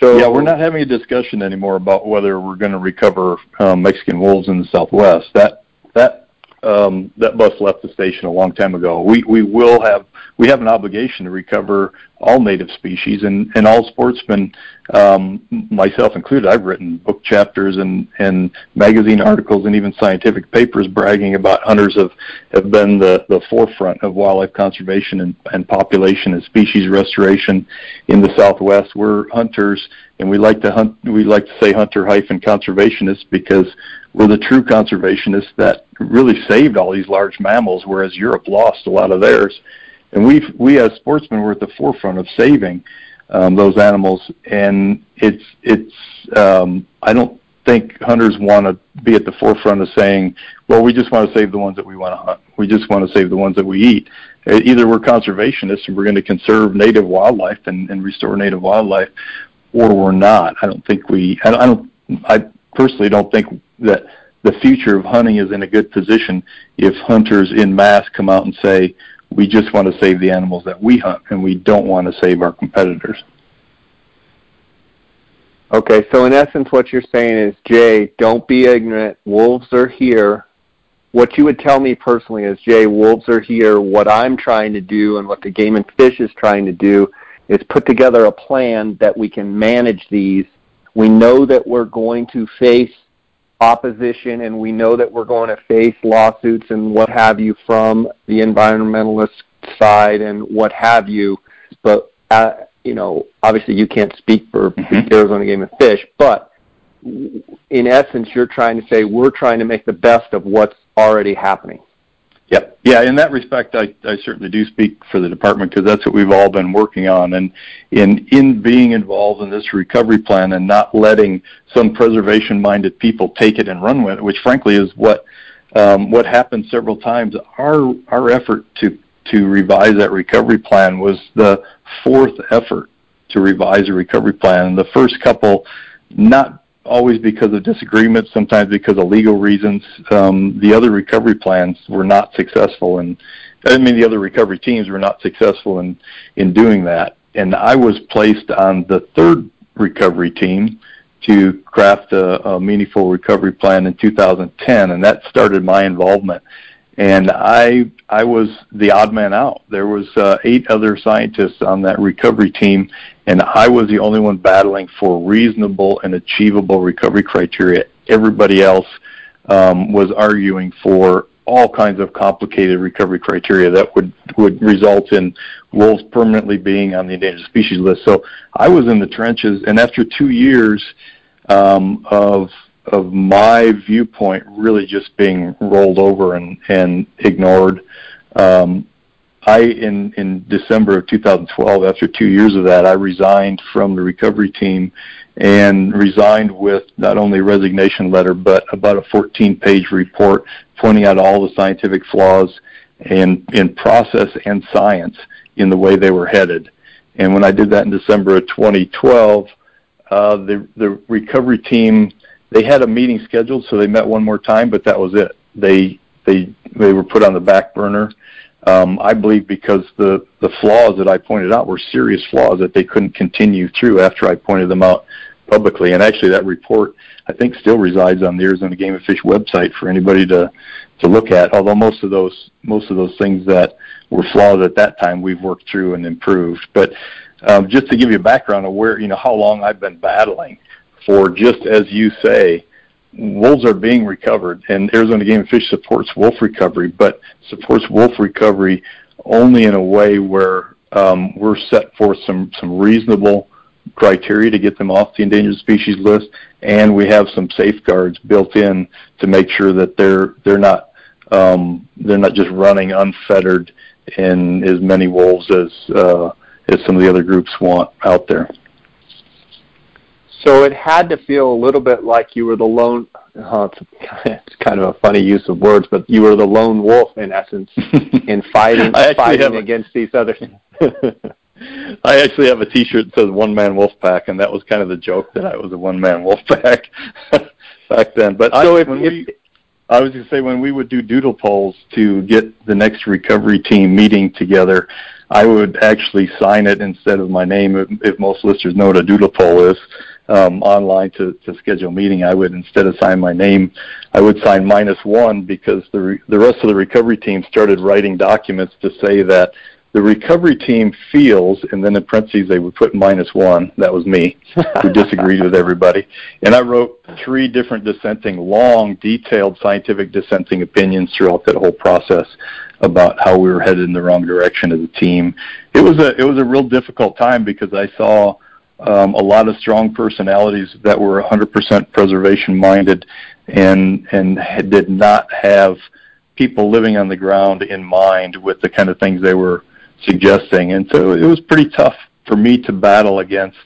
so yeah, we're not having a discussion anymore about whether we're going to recover um, Mexican wolves in the Southwest. That that um, that bus left the station a long time ago. We we will have we have an obligation to recover all native species and and all sportsmen, um, myself included. I've written book chapters and and magazine articles and even scientific papers bragging about hunters have have been the the forefront of wildlife conservation and, and population and species restoration in the Southwest. We're hunters and we like to hunt. We like to say hunter hyphen conservationists because we're the true conservationists that really saved all these large mammals, whereas Europe lost a lot of theirs. And we we as sportsmen were at the forefront of saving um, those animals. And it's it's um, I don't think hunters want to be at the forefront of saying, well, we just want to save the ones that we want to hunt. We just want to save the ones that we eat. Either we're conservationists and we're going to conserve native wildlife and, and restore native wildlife, or we're not. I don't think we. I don't. I, don't, I personally don't think that the future of hunting is in a good position if hunters in mass come out and say, we just want to save the animals that we hunt and we don't want to save our competitors.
Okay, so in essence, what you're saying is, Jay, don't be ignorant. Wolves are here. What you would tell me personally is, Jay, wolves are here. What I'm trying to do and what the Game and Fish is trying to do is put together a plan that we can manage these. We know that we're going to face opposition, and we know that we're going to face lawsuits and what have you from the environmentalist side and what have you. But uh, you know, obviously, you can't speak for mm-hmm. Arizona Game and Fish, but in essence, you're trying to say we're trying to make the best of what's already happening.
Yep. Yeah, in that respect, I, I certainly do speak for the department because that's what we've all been working on. And in in being involved in this recovery plan and not letting some preservation-minded people take it and run with it, which frankly is what um, what happened several times. Our our effort to to revise that recovery plan was the fourth effort to revise a recovery plan. And the first couple, not always because of disagreements, sometimes because of legal reasons. Um, the other recovery plans were not successful, and I mean the other recovery teams were not successful in in doing that. And I was placed on the third recovery team to craft a, a meaningful recovery plan in 2010, and that started my involvement and I I was the odd man out. There was uh, eight other scientists on that recovery team, and I was the only one battling for reasonable and achievable recovery criteria. Everybody else um, was arguing for all kinds of complicated recovery criteria that would would result in wolves permanently being on the endangered species list. So I was in the trenches, and after two years um, of of my viewpoint really just being rolled over and, and ignored. Um, I in in December of 2012, after two years of that, I resigned from the recovery team and resigned with not only a resignation letter but about a 14-page report pointing out all the scientific flaws in in process and science in the way they were headed. And when I did that in December of 2012, uh, the the recovery team they had a meeting scheduled, so they met one more time, but that was it. They they they were put on the back burner. Um, I believe because the the flaws that I pointed out were serious flaws that they couldn't continue through after I pointed them out publicly. And actually, that report I think still resides on the Arizona Game and Fish website for anybody to to look at. Although most of those most of those things that were flaws at that time we've worked through and improved. But um, just to give you a background of where you know how long I've been battling for just as you say, wolves are being recovered, and Arizona Game and Fish supports wolf recovery, but supports wolf recovery only in a way where um, we're set forth some some reasonable criteria to get them off the endangered species list, and we have some safeguards built in to make sure that they're they're not um, they're not just running unfettered in as many wolves as uh, as some of the other groups want out there.
So it had to feel a little bit like you were the lone. Oh, it's, it's kind of a funny use of words, but you were the lone wolf in essence in fighting fighting against these others.
I actually have a T-shirt that says "One Man Wolf Pack," and that was kind of the joke that I was a one man wolf pack back then. But so I, if, when if, we, I was going to say when we would do doodle polls to get the next recovery team meeting together, I would actually sign it instead of my name. If, if most listeners know what a doodle poll is, um, online to, to schedule a meeting, I would instead of sign my name, I would sign minus one because the re- the rest of the recovery team started writing documents to say that the recovery team feels, and then in parentheses they would put minus one. That was me, who disagreed with everybody. And I wrote three different dissenting, long, detailed scientific dissenting opinions throughout that whole process about how we were headed in the wrong direction as a team. It was a it was a real difficult time because I saw um, a lot of strong personalities that were 100% preservation minded and and did not have people living on the ground in mind with the kind of things they were suggesting. And so it was pretty tough for me to battle against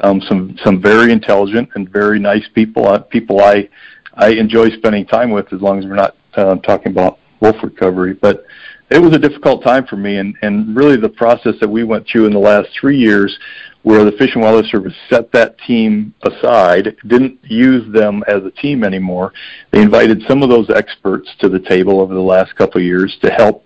um, some some very intelligent and very nice people, uh, people I I enjoy spending time with as long as we're not uh, talking about wolf recovery. But it was a difficult time for me, and and really the process that we went through in the last three years where the Fish and Wildlife Service set that team aside, didn't use them as a team anymore. They invited some of those experts to the table over the last couple of years to help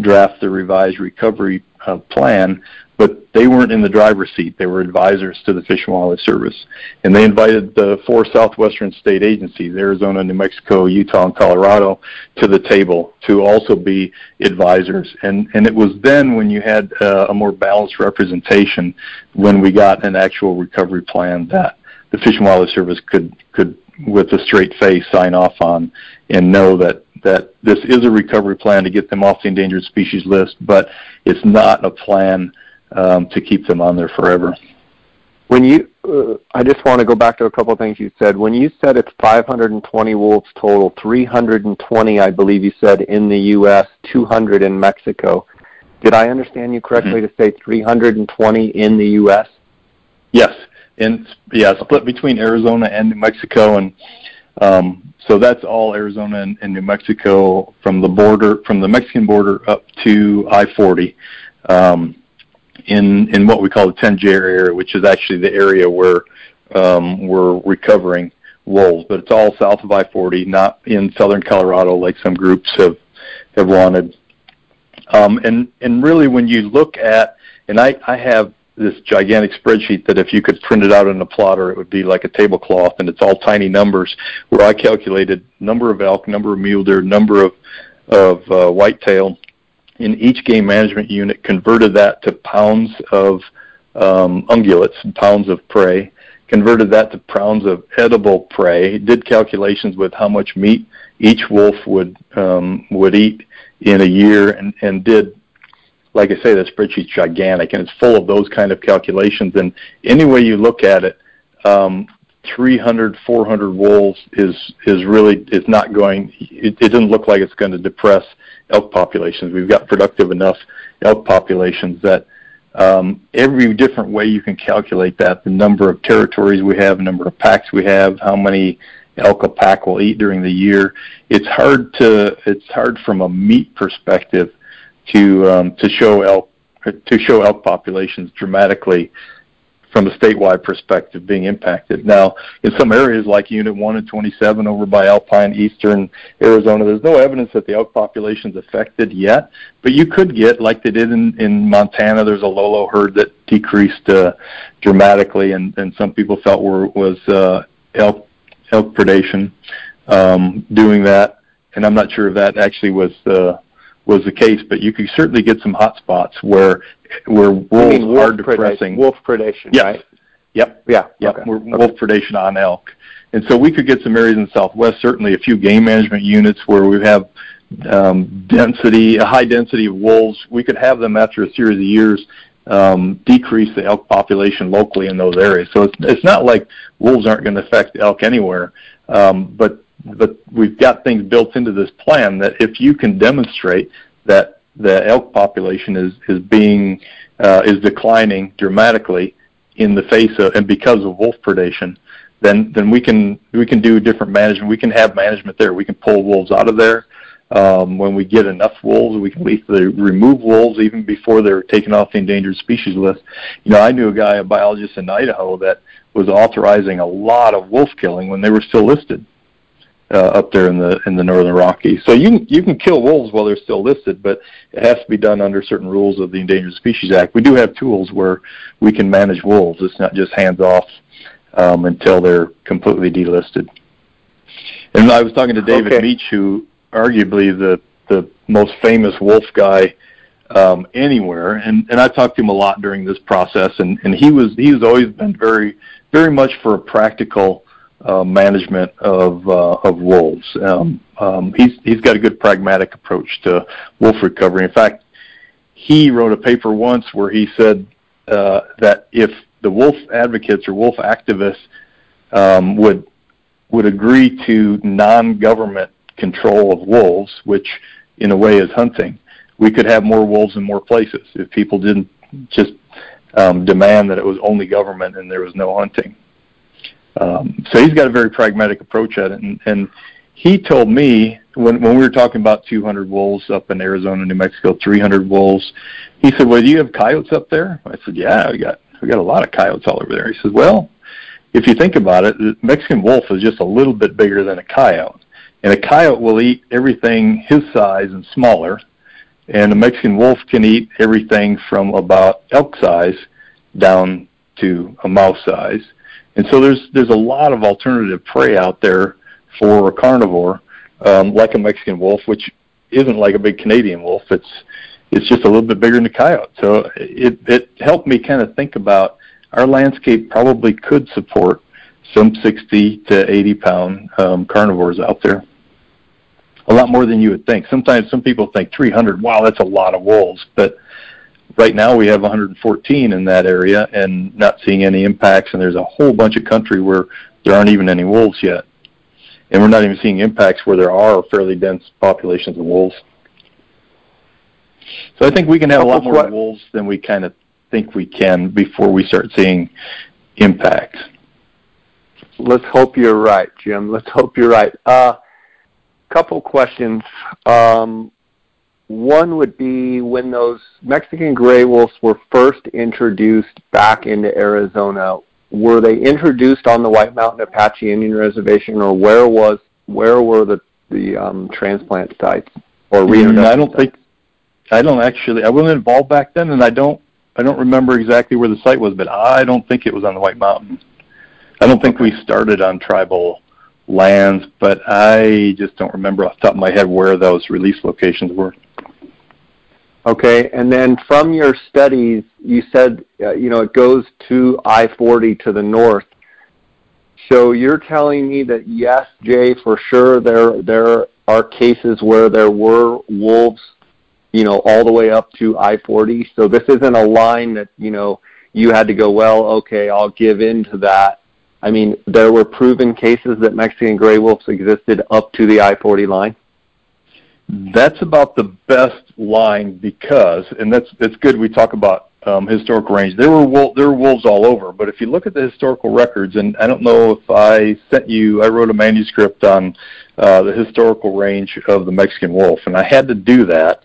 draft the revised recovery uh, plan, but they weren't in the driver's seat. They were advisors to the Fish and Wildlife Service. And they invited the four southwestern state agencies, Arizona, New Mexico, Utah, and Colorado, to the table to also be advisors. And, and it was then when you had uh, a more balanced representation when we got an actual recovery plan that the Fish and Wildlife Service could, could with a straight face sign off on and know that that this is a recovery plan to get them off the endangered species list, but it's not a plan um, to keep them on there forever.
When you, uh, I just want to go back to a couple of things you said. When you said it's 520 wolves total, 320, I believe you said, in the U.S., 200 in Mexico. Did I understand you correctly mm-hmm. to say 320 in the U.S.?
Yes, and yeah, split between Arizona and New Mexico, and um, so that's all Arizona and, and, New Mexico from the border, from the Mexican border up to I-40. Um, in in what we call the 10J area, which is actually the area where um, we're recovering wolves. But it's all south of I-40, not in southern Colorado like some groups have have wanted. Um, and and really, when you look at, and I I have this gigantic spreadsheet that if you could print it out in a plotter, it would be like a tablecloth, and it's all tiny numbers. Where I calculated number of elk, number of mule deer, number of of uh, whitetail, in each game management unit converted that to pounds of um, ungulates, pounds of prey, converted that to pounds of edible prey, did calculations with how much meat each wolf would um, would eat in a year, and, and did, like I say, the spreadsheet's gigantic, and it's full of those kind of calculations. And any way you look at it, um, 300, 400 wolves is is really is not going. It, it doesn't look like it's going to depress elk populations. We've got productive enough elk populations that um, every different way you can calculate that, the number of territories we have, number of packs we have, how many elk a pack will eat during the year. It's hard to it's hard from a meat perspective to um, to show elk to show elk populations dramatically from a statewide perspective being impacted. Now, in some areas like Unit 1 and 27 over by Alpine, eastern Arizona, there's no evidence that the elk population is affected yet, but you could get, like they did in, in Montana, there's a Lolo herd that decreased uh, dramatically, and, and some people felt were, was uh, elk, elk predation um, doing that, and I'm not sure if that actually was uh, was the case, but you could certainly get some hot spots where where wolves wolf are depressing.
Wolf predation,
yes.
right?
Yep.
Yeah.
Yep. Okay. Wolf predation on elk. And so we could get some areas in the southwest, certainly a few game management units where we have um, density, a high density of wolves. We could have them after a series of years um, decrease the elk population locally in those areas. So it's, it's not like wolves aren't going to affect elk anywhere, um, but but we've got things built into this plan that if you can demonstrate that the elk population is is being uh, is declining dramatically in the face of and because of wolf predation, then then we can we can do different management. We can have management there. We can pull wolves out of there. Um, when we get enough wolves, we can lethally remove wolves even before they're taken off the endangered species list. You know, I knew a guy, a biologist in Idaho, that was authorizing a lot of wolf killing when they were still listed up there in the in the northern Rockies. So you you can kill wolves while they're still listed, but it has to be done under certain rules of the Endangered Species Act. We do have tools where we can manage wolves. It's not just hands off um, until they're completely delisted. And I was talking to David okay. Mech, who arguably the the most famous wolf guy um, anywhere, and and I talked to him a lot during this process, and and he was he's always been very very much for a practical uh, management of uh, of wolves. Um, um, he's he's got a good pragmatic approach to wolf recovery. In fact, he wrote a paper once where he said uh, that if the wolf advocates or wolf activists um, would would agree to non-government control of wolves, which in a way is hunting, we could have more wolves in more places if people didn't just um, demand that it was only government and there was no hunting. Um, so he's got a very pragmatic approach at it, and, and he told me when when we were talking about 200 wolves up in Arizona, New Mexico, 300 wolves. He said, "Well, do you have coyotes up there?" I said, "Yeah, we got we got a lot of coyotes all over there." He says, "Well, if you think about it, the Mexican wolf is just a little bit bigger than a coyote, and a coyote will eat everything his size and smaller, and a Mexican wolf can eat everything from about elk size down to a mouse size." And so there's there's a lot of alternative prey out there for a carnivore, um, like a Mexican wolf, which isn't like a big Canadian wolf. It's it's just a little bit bigger than a coyote. So it it helped me kind of think about our landscape probably could support some 60 to 80 pound um, carnivores out there. A lot more than you would think. Sometimes some people think 300, wow, that's a lot of wolves. But right now we have 114 in that area and not seeing any impacts. And there's a whole bunch of country where there aren't even any wolves yet. And we're not even seeing impacts where there are fairly dense populations of wolves. So I think we can have a lot more wolves than we kind of think we can before we start seeing impacts.
Let's hope you're right, Jim. Let's hope you're right. Uh, couple questions. Um, one would be when those Mexican gray wolves were first introduced back into Arizona, were they introduced on the White Mountain Apache Indian Reservation, or where was where were the the um, transplant sites or reintroduction?
I don't sites? think I don't actually. I wasn't involved back then, and I don't. I don't remember exactly where the site was, but I don't think it was on the White Mountain. I don't think okay. we started on tribal lands, but I just don't remember off the top of my head where those release locations were.
Okay, and then from your studies, you said uh, you know it goes to I-40 to the north. So you're telling me that yes, Jay, for sure there there are cases where there were wolves you know, all the way up to I-40. So this isn't a line that, you know, you had to go, well, okay, I'll give in to that. I mean, there were proven cases that Mexican gray wolves existed up to the I-40 line.
That's about the best line because, and that's it's good we talk about um, historical range. There were wolf, there were wolves all over, but if you look at the historical records, and I don't know if I sent you, I wrote a manuscript on uh, the historical range of the Mexican wolf, and I had to do that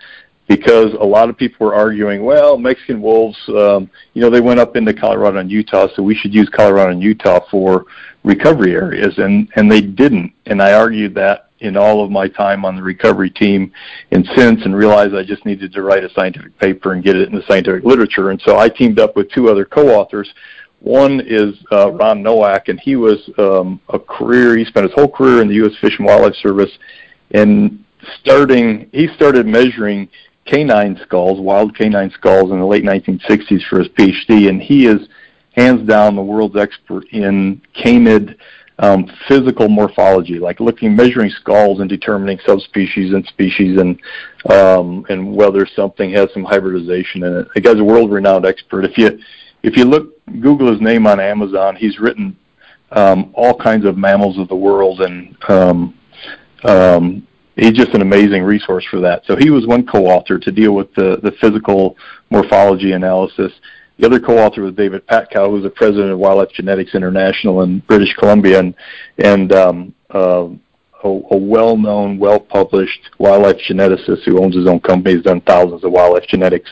because a lot of people were arguing, well, Mexican wolves, um, you know, they went up into Colorado and Utah, so we should use Colorado and Utah for recovery areas, and and they didn't. And I argued that in all of my time on the recovery team, and since, and realized I just needed to write a scientific paper and get it in the scientific literature. And so I teamed up with two other co-authors. One is uh, Ron Nowak, and he was um, a career. He spent his whole career in the U.S. Fish and Wildlife Service, and starting he started measuring canine skulls, wild canine skulls in the late 1960s for his PhD, and he is hands down the world's expert in canid um, physical morphology, like looking, measuring skulls and determining subspecies and species, and um, and whether something has some hybridization in it. The guy's a world-renowned expert. If you if you look, Google his name on Amazon. He's written um, all kinds of mammals of the world and um, um, he's just an amazing resource for that. So he was one co-author to deal with the, the physical morphology analysis. The other co-author was David Paetkau, who's the president of Wildlife Genetics International in British Columbia, and, and um, uh, a, a well-known, well-published wildlife geneticist who owns his own company. He's done thousands of wildlife genetics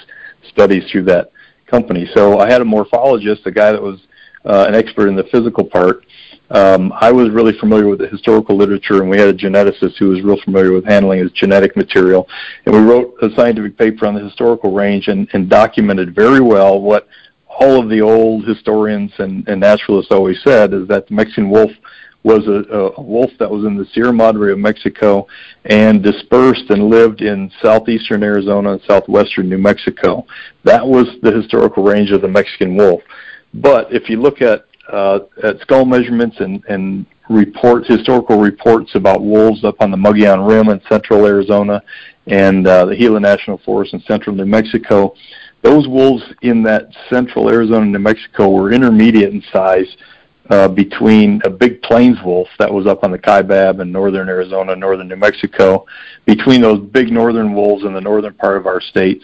studies through that company. So I had a morphologist, a guy that was uh, an expert in the physical part, um, I was really familiar with the historical literature, and we had a geneticist who was real familiar with handling his genetic material. And we wrote a scientific paper on the historical range and, and documented very well what all of the old historians and, and naturalists always said is that the Mexican wolf was a, a wolf that was in the Sierra Madre of Mexico and dispersed and lived in southeastern Arizona and southwestern New Mexico. That was the historical range of the Mexican wolf. But if you look at uh, at skull measurements and, and reports, historical reports about wolves up on the Mogollon Rim in central Arizona and uh, the Gila National Forest in central New Mexico. Those wolves in that central Arizona New Mexico were intermediate in size uh, between a big plains wolf that was up on the Kaibab in northern Arizona, northern New Mexico, between those big northern wolves in the northern part of our states,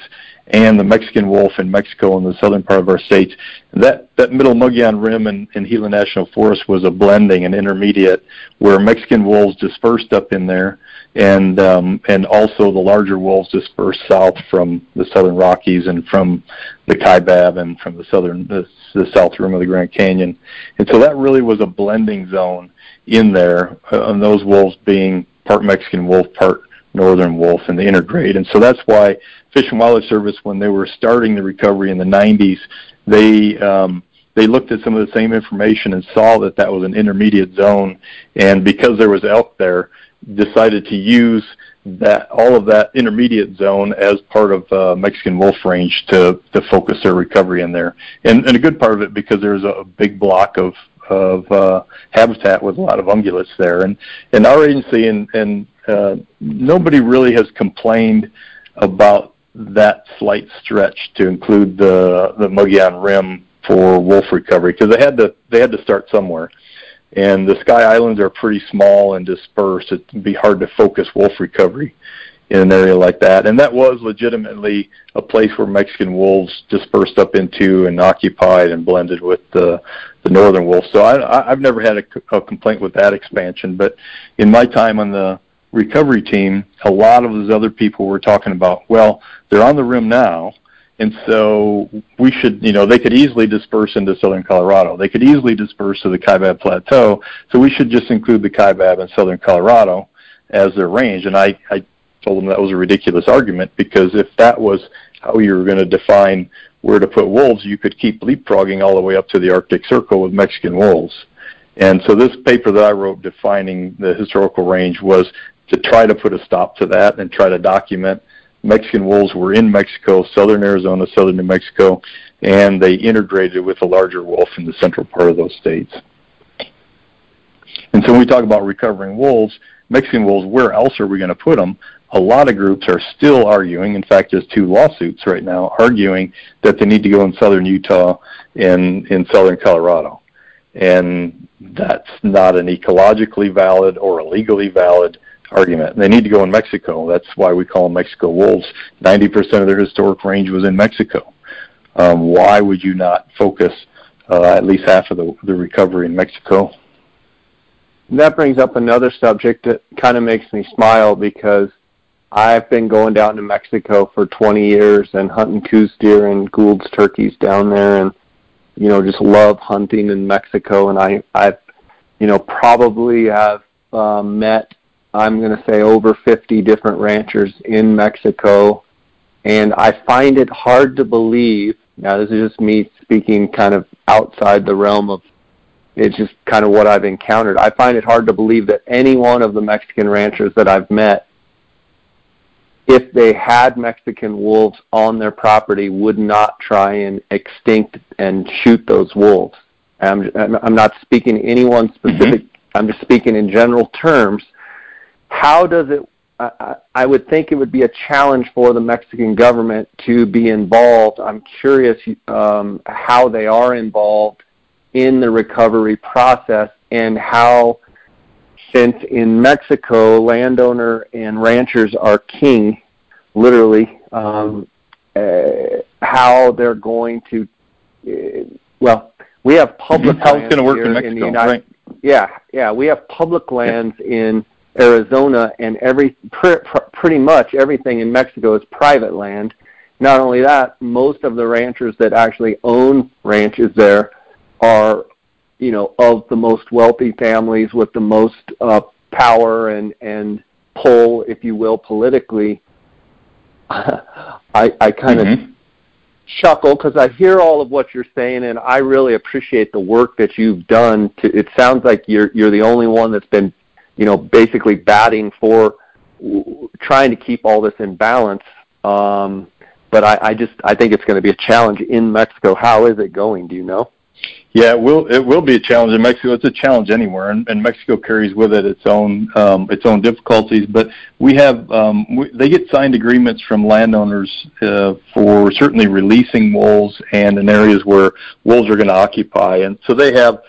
and the Mexican wolf in Mexico in the southern part of our states. That that middle Mogollon Rim and, and Gila National Forest was a blending, an intermediate, where Mexican wolves dispersed up in there, and um, and also the larger wolves dispersed south from the southern Rockies and from the Kaibab and from the southern the, the south rim of the Grand Canyon, and so that really was a blending zone in there, uh, and those wolves being part Mexican wolf, part northern wolf in the intergrade. And so that's why Fish and Wildlife Service, when they were starting the recovery in the 90s, they um, they looked at some of the same information and saw that that was an intermediate zone. And because there was elk there, decided to use that all of that intermediate zone as part of uh, Mexican wolf range to to focus their recovery in there. And, and a good part of it because there's a big block of of uh, habitat with a lot of ungulates there. And and our agency and and uh, nobody really has complained about that slight stretch to include the the Mogollon Rim for wolf recovery because they had to they had to start somewhere. And the Sky Islands are pretty small and dispersed. It'd be hard to focus wolf recovery in an area like that. And that was legitimately a place where Mexican wolves dispersed up into and occupied and blended with the, the northern wolves. So I, I've never had a, a complaint with that expansion. But in my time on the recovery team, a lot of those other people were talking about, well, they're on the rim now. And so we should, you know, they could easily disperse into southern Colorado. They could easily disperse to the Kaibab Plateau. So we should just include the Kaibab and southern Colorado as their range. And I, I told them that was a ridiculous argument because if that was how you were going to define where to put wolves, you could keep leapfrogging all the way up to the Arctic Circle with Mexican wolves. And so this paper that I wrote defining the historical range was to try to put a stop to that and try to document Mexican wolves were in Mexico, southern Arizona, southern New Mexico, and they integrated with a larger wolf in the central part of those states. And so when we talk about recovering wolves, Mexican wolves, where else are we going to put them? a lot of groups are still arguing, in fact, there's two lawsuits right now arguing that they need to go in southern Utah and in southern Colorado. And that's not an ecologically valid or a legally valid argument. They need to go in Mexico. That's why we call them Mexico wolves. 90% of their historic range was in Mexico. Um, why would you not focus uh, at least half of the, the recovery in Mexico?
That brings up another subject that kind of makes me smile because I've been going down to Mexico for 20 years and hunting Coues deer and Gould's turkeys down there, and you know just love hunting in Mexico. And I I've you know probably have uh, met I'm going to say over 50 different ranchers in Mexico, and I find it hard to believe. Now this is just me speaking kind of outside the realm of it's just kind of what I've encountered. I find it hard to believe that any one of the Mexican ranchers that I've met if they had Mexican wolves on their property, would not try and extinct and shoot those wolves. I'm, I'm not speaking to anyone specific. Mm-hmm. I'm just speaking in general terms. How does it? I, I would think it would be a challenge for the Mexican government to be involved. I'm curious um, how they are involved in the recovery process and how since in Mexico, landowner and ranchers are king, literally, um, uh, how they're going to. Uh, well, we have public
how it's going to work in Mexico, in the United, right?
Yeah, yeah, we have public lands in Arizona, and every pr- pr- pretty much everything in Mexico is private land. Not only that, most of the ranchers that actually own ranches there are you know, of the most wealthy families with the most uh, power and and pull, if you will, politically. I I kind mm-hmm. of chuckle because I hear all of what you're saying, and I really appreciate the work that you've done. To it sounds like you're you're the only one that's been, you know, basically batting for trying to keep all this in balance. Um, but I, I just I think it's going to be a challenge in Mexico. How is it going? Do you know?
Yeah, it will. It will be a challenge in Mexico. It's a challenge anywhere, and, and Mexico carries with it its own um, its own difficulties. But we have um, we, they get signed agreements from landowners uh, for certainly releasing wolves and in areas where wolves are going to occupy, and so they have.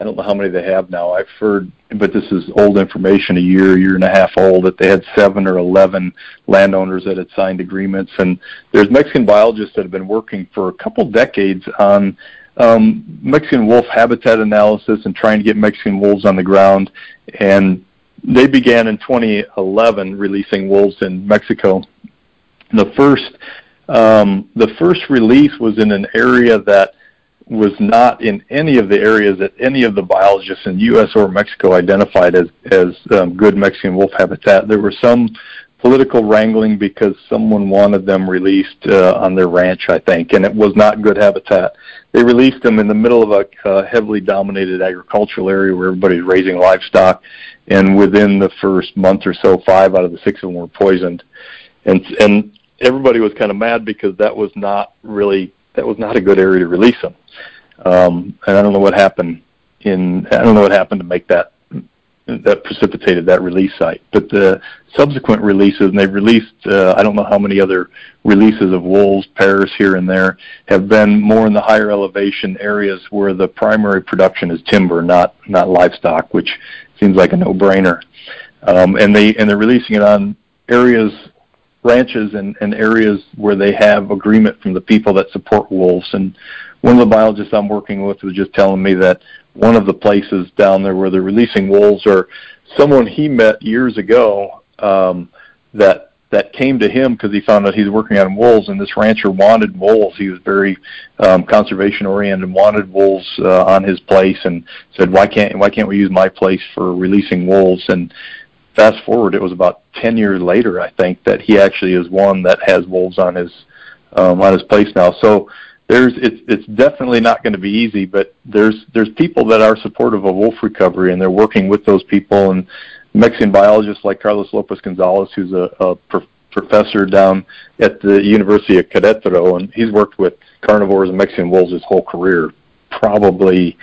I don't know how many they have now. I've heard, but this is old information, a year, year and a half old, that they had seven or eleven landowners that had signed agreements. And there's Mexican biologists that have been working for a couple decades on um, Mexican wolf habitat analysis and trying to get Mexican wolves on the ground. And they began in 2011 releasing wolves in Mexico. The first um, the first release was in an area that was not in any of the areas that any of the biologists in U.S. or Mexico identified as as um, good Mexican wolf habitat. There were some political wrangling because someone wanted them released uh, on their ranch, I think, and it was not good habitat. They released them in the middle of a uh, heavily dominated agricultural area where everybody's raising livestock, and within the first month or so, five out of the six of them were poisoned, and and everybody was kind of mad because that was not really that was not a good area to release them. Um, and I don't know what happened in I don't know what happened to make that that precipitated that release site. But the subsequent releases, and they've released uh, I don't know how many other releases of wolves, pairs here and there, have been more in the higher elevation areas where the primary production is timber, not not livestock, which seems like a no-brainer. Um, and they and they're releasing it on areas ranches and, and areas where they have agreement from the people that support wolves. And one of the biologists I'm working with was just telling me that one of the places down there where they're releasing wolves or someone he met years ago um, that that came to him because he found out he's working on wolves, and this rancher wanted wolves. He was very um, conservation oriented, and wanted wolves uh, on his place, and said, "Why can't why can't we use my place for releasing wolves?" And fast forward, it was about ten years later, I think, that he actually is one that has wolves on his um, on his place now. So there's it's it's definitely not going to be easy, but there's there's people that are supportive of wolf recovery, and they're working with those people and Mexican biologists like Carlos Lopez Gonzalez, who's a, a pro- professor down at the University of Querétaro, and he's worked with carnivores and Mexican wolves his whole career, probably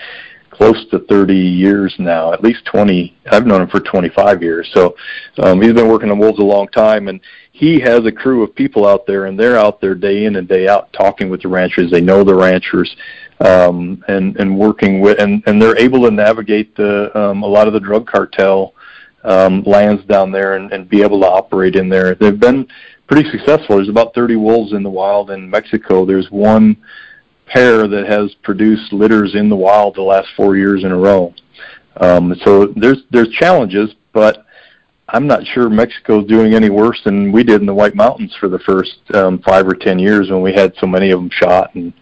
close to 30 years now, at least 20. I've known him for 25 years. So um, he's been working on wolves a long time, and he has a crew of people out there, and they're out there day in and day out talking with the ranchers. They know the ranchers, um, and and working with, and and they're able to navigate the um, a lot of the drug cartel um, lands down there and, and be able to operate in there. They've been pretty successful. There's about 30 wolves in the wild in Mexico. There's one pair that has produced litters in the wild the last four years in a row. Um, so there's there's challenges, but I'm not sure Mexico's doing any worse than we did in the White Mountains for the first um, five or ten years when we had so many of them shot and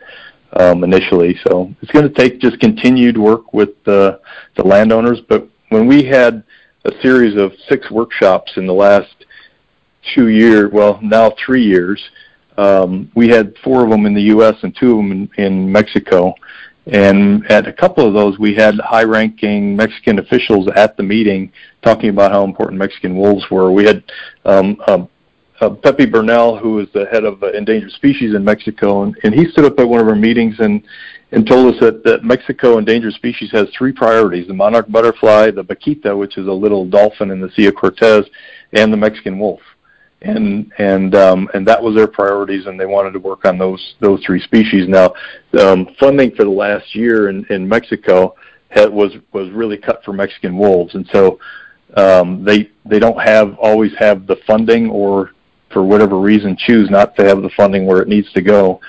um, initially. So it's going to take just continued work with the the landowners. But when we had a series of six workshops in the last two years, well now three years, um, we had four of them in the U.S. and two of them in, in Mexico. And at a couple of those, we had high-ranking Mexican officials at the meeting talking about how important Mexican wolves were. We had um, uh, uh, Pepe Bernal, who is the head of uh, endangered species in Mexico, and, and he stood up at one of our meetings and and told us that, that Mexico endangered species has three priorities: the monarch butterfly, the vaquita, which is a little dolphin in the Sea of Cortez, and the Mexican wolf and and um, and that was their priorities, and they wanted to work on those those three species. Now, um, funding for the last year in, in Mexico had, was was really cut for Mexican wolves, and so um, they they don't have always have the funding, or for whatever reason choose not to have the funding where it needs to go.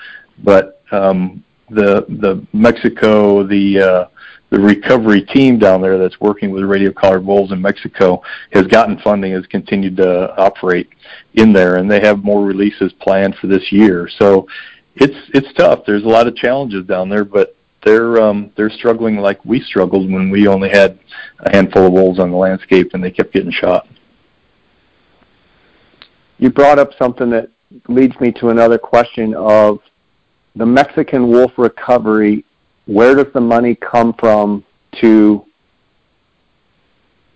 But um, the the Mexico the uh, the recovery team down there that's working with radio collared wolves in Mexico has gotten funding, has continued to operate in there, and they have more releases planned for this year. So it's it's tough. There's a lot of challenges down there, but they're um, they're struggling like we struggled when we only had a handful of wolves on the landscape and they kept getting shot.
You brought up something that leads me to another question of the Mexican wolf recovery where does the money come from to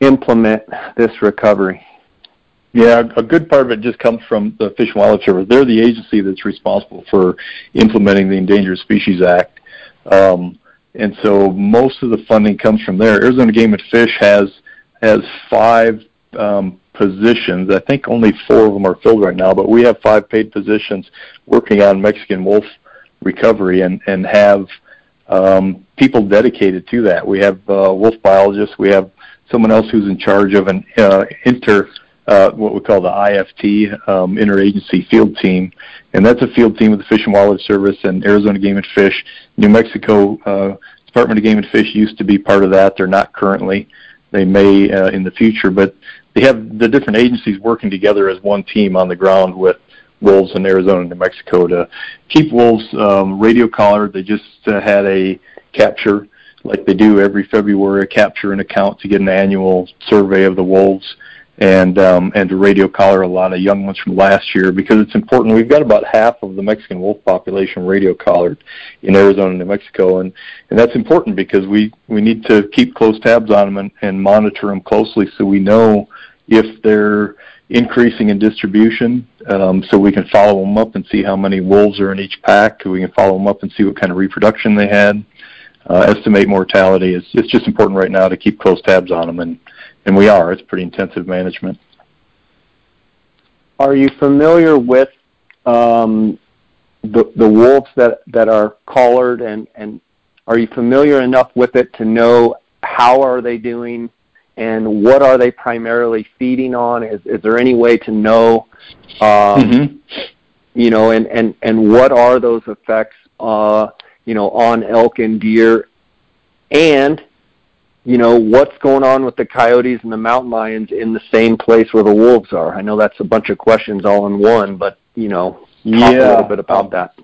implement this recovery?
Yeah, a good part of it just comes from the Fish and Wildlife Service. They're the agency that's responsible for implementing the Endangered Species Act. Um, and so most of the funding comes from there. Arizona Game and Fish has has five um, positions. I think only four of them are filled right now, but we have five paid positions working on Mexican wolf recovery and, and have – um, people dedicated to that. We have uh, wolf biologists. We have someone else who's in charge of an uh, inter uh, what we call the IFT um, interagency field team, and that's a field team with the Fish and Wildlife Service and Arizona Game and Fish. New Mexico uh, Department of Game and Fish used to be part of that. They're not currently. They may uh, in the future, but they have the different agencies working together as one team on the ground with wolves in Arizona and New Mexico to keep wolves um, radio collared. They just uh, had a capture, like they do every February, a capture and account to get an annual survey of the wolves and um, and to radio collar a lot of young ones from last year because it's important. We've got about half of the Mexican wolf population radio collared in Arizona and New Mexico, and and that's important because we we need to keep close tabs on them and, and monitor them closely so we know if they're increasing in distribution um, so we can follow them up and see how many wolves are in each pack. We can follow them up and see what kind of reproduction they had. uh, estimate mortality. It's, it's just important right now to keep close tabs on them, and, and we are. It's pretty intensive management.
Are you familiar with um, the, the wolves that, that are collared, and, and are you familiar enough with it to know how are they doing and what are they primarily feeding on? Is, is there any way to know, um, mm-hmm. you know, and, and, and what are those effects, uh, you know, on elk and deer? And, you know, what's going on with the coyotes and the mountain lions in the same place where the wolves are? I know that's a bunch of questions all in one, but, you know, talk yeah. a little bit about that.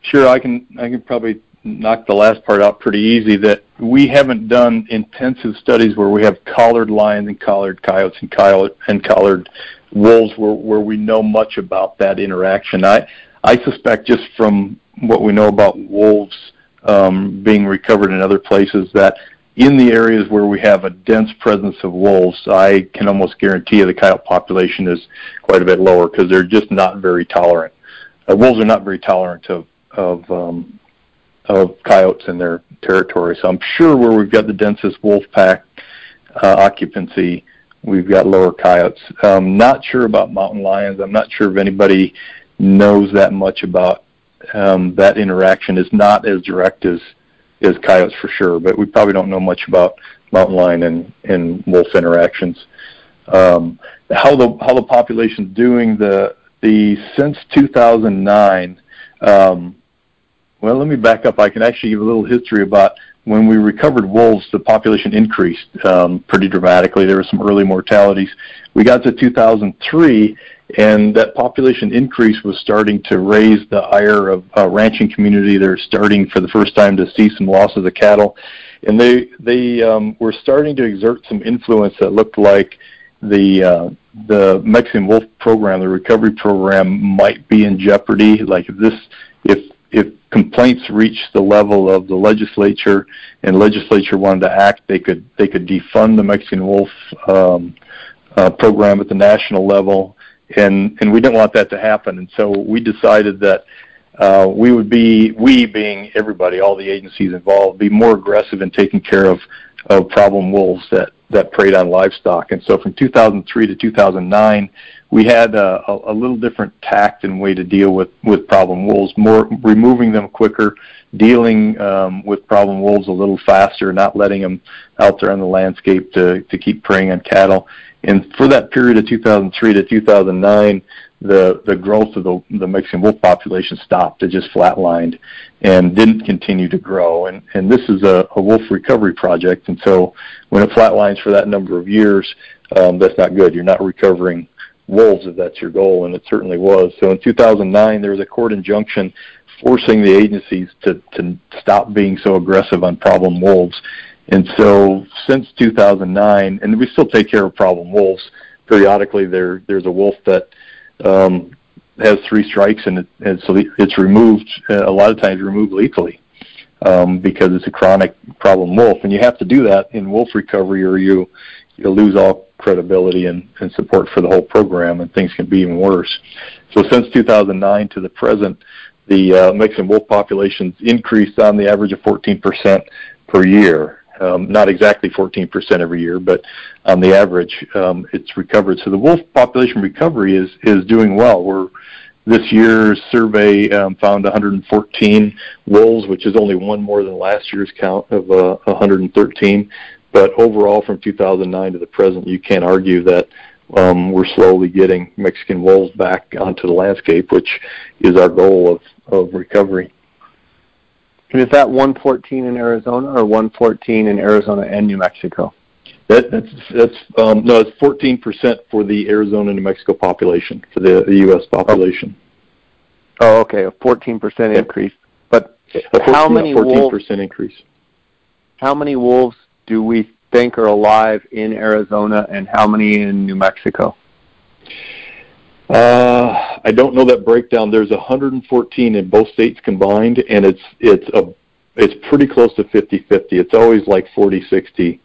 Sure, I can, I can probably knock the last part out pretty easy that we haven't done intensive studies where we have collared lions and collared coyotes and collared and collared wolves where, where we know much about that interaction. I I suspect just from what we know about wolves um, being recovered in other places that in the areas where we have a dense presence of wolves, I can almost guarantee you the coyote population is quite a bit lower because they're just not very tolerant. Uh, wolves are not very tolerant of of um, of coyotes in their territory. So I'm sure where we've got the densest wolf pack uh, occupancy, we've got lower coyotes. Um, not sure about mountain lions. I'm not sure if anybody knows that much about um, that interaction. It's not as direct as as coyotes for sure, but we probably don't know much about mountain lion and, and wolf interactions. Um, how the how the population's doing the the since 2009. Um, well, let me back up. I can actually give a little history about when we recovered wolves, the population increased um, pretty dramatically. There were some early mortalities. We got to 2003, and that population increase was starting to raise the ire of uh, ranching community. They're starting for the first time to see some losses of cattle, and they they um, were starting to exert some influence that looked like the uh, the Mexican wolf program, the recovery program, might be in jeopardy. Like if this if if complaints reached the level of the legislature and legislature wanted to act, they could they could defund the Mexican wolf um, uh, program at the national level, and and we didn't want that to happen, and so we decided that. Uh, we would be, we being everybody, all the agencies involved, be more aggressive in taking care of, of problem wolves that, that preyed on livestock. And so from 2003 to 2009, we had a, a, little different tact and way to deal with, with problem wolves, more removing them quicker, dealing um, with problem wolves a little faster, not letting them out there on the landscape to, to keep preying on cattle. And for that period of 2003 to 2009, the, the growth of the, the Mexican wolf population stopped. It just flatlined and didn't continue to grow. And, and this is a, a wolf recovery project. And so when it flatlines for that number of years, um, that's not good. You're not recovering wolves if that's your goal, and it certainly was. So in 2009, there was a court injunction forcing the agencies to, to stop being so aggressive on problem wolves. And so since 2009, and we still take care of problem wolves. Periodically, there there's a wolf that um, has three strikes, and, it, and so it's removed. A lot of times, removed lethally um, because it's a chronic problem wolf, and you have to do that in wolf recovery, or you you lose all credibility and, and support for the whole program, and things can be even worse. So since 2009 to the present, the uh, Mexican wolf populations increased on the average of 14% per year. Um, not exactly 14% every year, but on the average, um, it's recovered. So the wolf population recovery is is doing well. We're this year's survey um, found 114 wolves, which is only one more than last year's count of uh, 113. But overall, from 2009 to the present, you can't argue that um, we're slowly getting Mexican wolves back onto the landscape, which is our goal of, of recovery.
And is that 114 in Arizona or 114 in Arizona and New Mexico?
That, that's that's um, no, it's 14 percent for the Arizona New Mexico population for the, the U.S. population.
Oh, okay, a 14 percent increase. But 14, how many
14 percent increase?
How many wolves do we think are alive in Arizona, and how many in New Mexico?
Uh, I don't know that breakdown. There's 114 in both states combined, and it's it's a it's pretty close to 50-50. It's always like 40-60,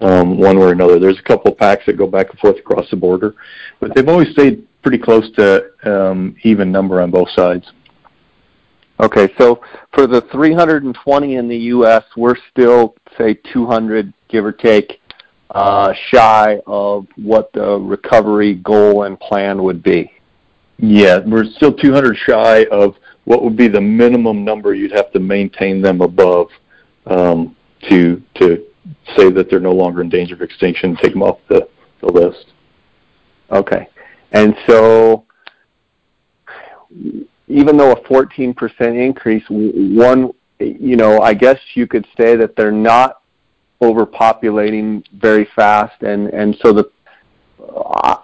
um, one way or another. There's a couple of packs that go back and forth across the border, but they've always stayed pretty close to um, even number on both sides.
Okay, so for the 320 in the U.S., we're still say 200, give or take, uh, shy of what the recovery goal and plan would be.
Yeah, we're still 200 shy of what would be the minimum number you'd have to maintain them above um, to to say that they're no longer in danger of extinction, take them off the, the list.
Okay, and so even though a 14% increase, one, you know, I guess you could say that they're not overpopulating very fast, and and so the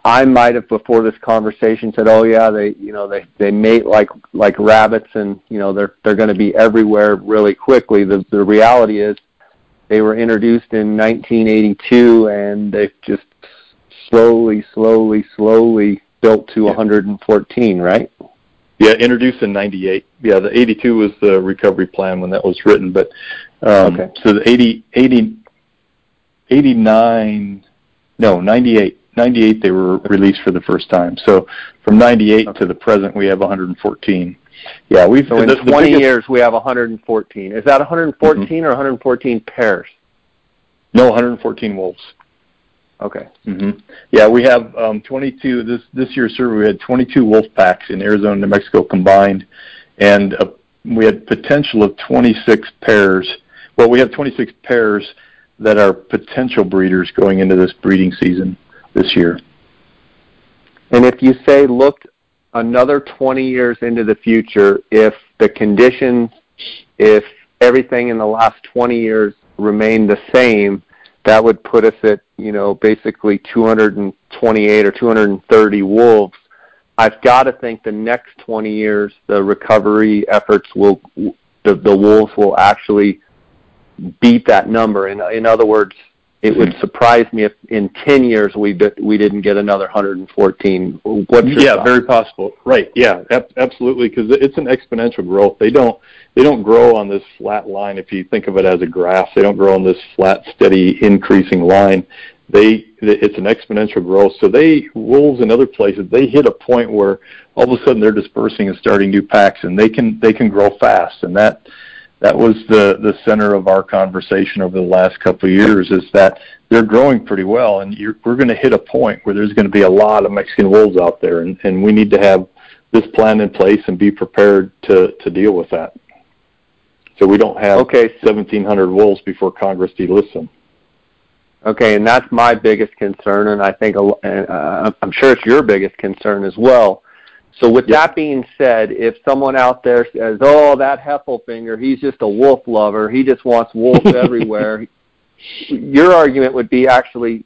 I might have before this conversation said, "Oh yeah, they you know they they mate like like rabbits, and you know they're they're going to be everywhere really quickly." The the reality is, they were introduced in 1982, and they've just slowly, slowly, slowly built to yeah. 114, right?
Yeah, introduced in '98. Yeah, the '82 was the recovery plan when that was written, but um, okay. so the 80, 80, 89, no, 98 98 they were released for the first time. So from 98 okay. to the present, we have 114.
Yeah, we've so in the, 20 the years we have 114. Is that 114 mm-hmm. or 114 pairs?
No, 114 wolves.
Okay.
Mm-hmm. Yeah, we have um, 22 this this year's survey. We had 22 wolf packs in Arizona and New Mexico combined, and uh, we had potential of 26 pairs. Well, we have 26 pairs that are potential breeders going into this breeding season this year.
And if you say looked another 20 years into the future, if the conditions, if everything in the last 20 years remained the same, that would put us at, you know, basically 228 or 230 wolves. I've got to think the next 20 years, the recovery efforts will, the, the wolves will actually beat that number. In, in other words, it would mm-hmm. surprise me if in 10 years we we didn't get another 114. What's
yeah, thought? very possible. Right. Yeah, ab- absolutely because it's an exponential growth. They don't they don't grow on this flat line if you think of it as a graph. They don't grow on this flat steady increasing line. They it's an exponential growth. So they wolves in other places they hit a point where all of a sudden they're dispersing and starting new packs and they can they can grow fast and that that was the the center of our conversation over the last couple of years is that they're growing pretty well and you're, we're going to hit a point where there's going to be a lot of Mexican wolves out there and, and we need to have this plan in place and be prepared to, to deal with that. So we don't have okay. 1,700 wolves before Congress delists them.
Okay, and that's my biggest concern, and I think uh, I'm sure it's your biggest concern as well. So with yep. that being said, if someone out there says, "Oh, that Heffelfinger, he's just a wolf lover. He just wants wolves everywhere," your argument would be actually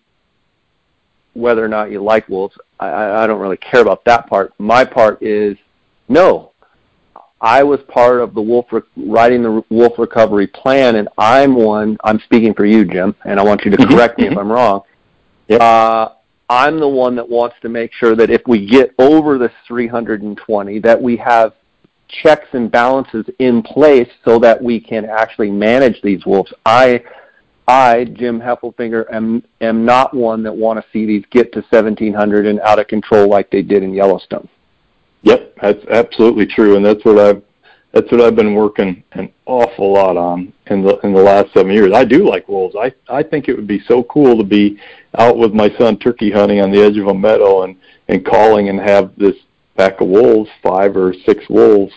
whether or not you like wolves. I, I don't really care about that part. My part is no. I was part of the wolf re- writing the wolf recovery plan, and I'm one. I'm speaking for you, Jim, and I want you to mm-hmm. correct me if I'm wrong. Yep. Uh, I'm the one that wants to make sure that if we get over this 320, that we have checks and balances in place so that we can actually manage these wolves. I, I, Jim Heffelfinger, am am not one that want to see these get to 1700 and out of control like they did in Yellowstone.
Yep, that's absolutely true, and that's what I've that's what I've been working an awful lot on in the in the last seven years. I do like wolves. I I think it would be so cool to be out with my son turkey hunting on the edge of a meadow and and calling and have this pack of wolves, five or six wolves,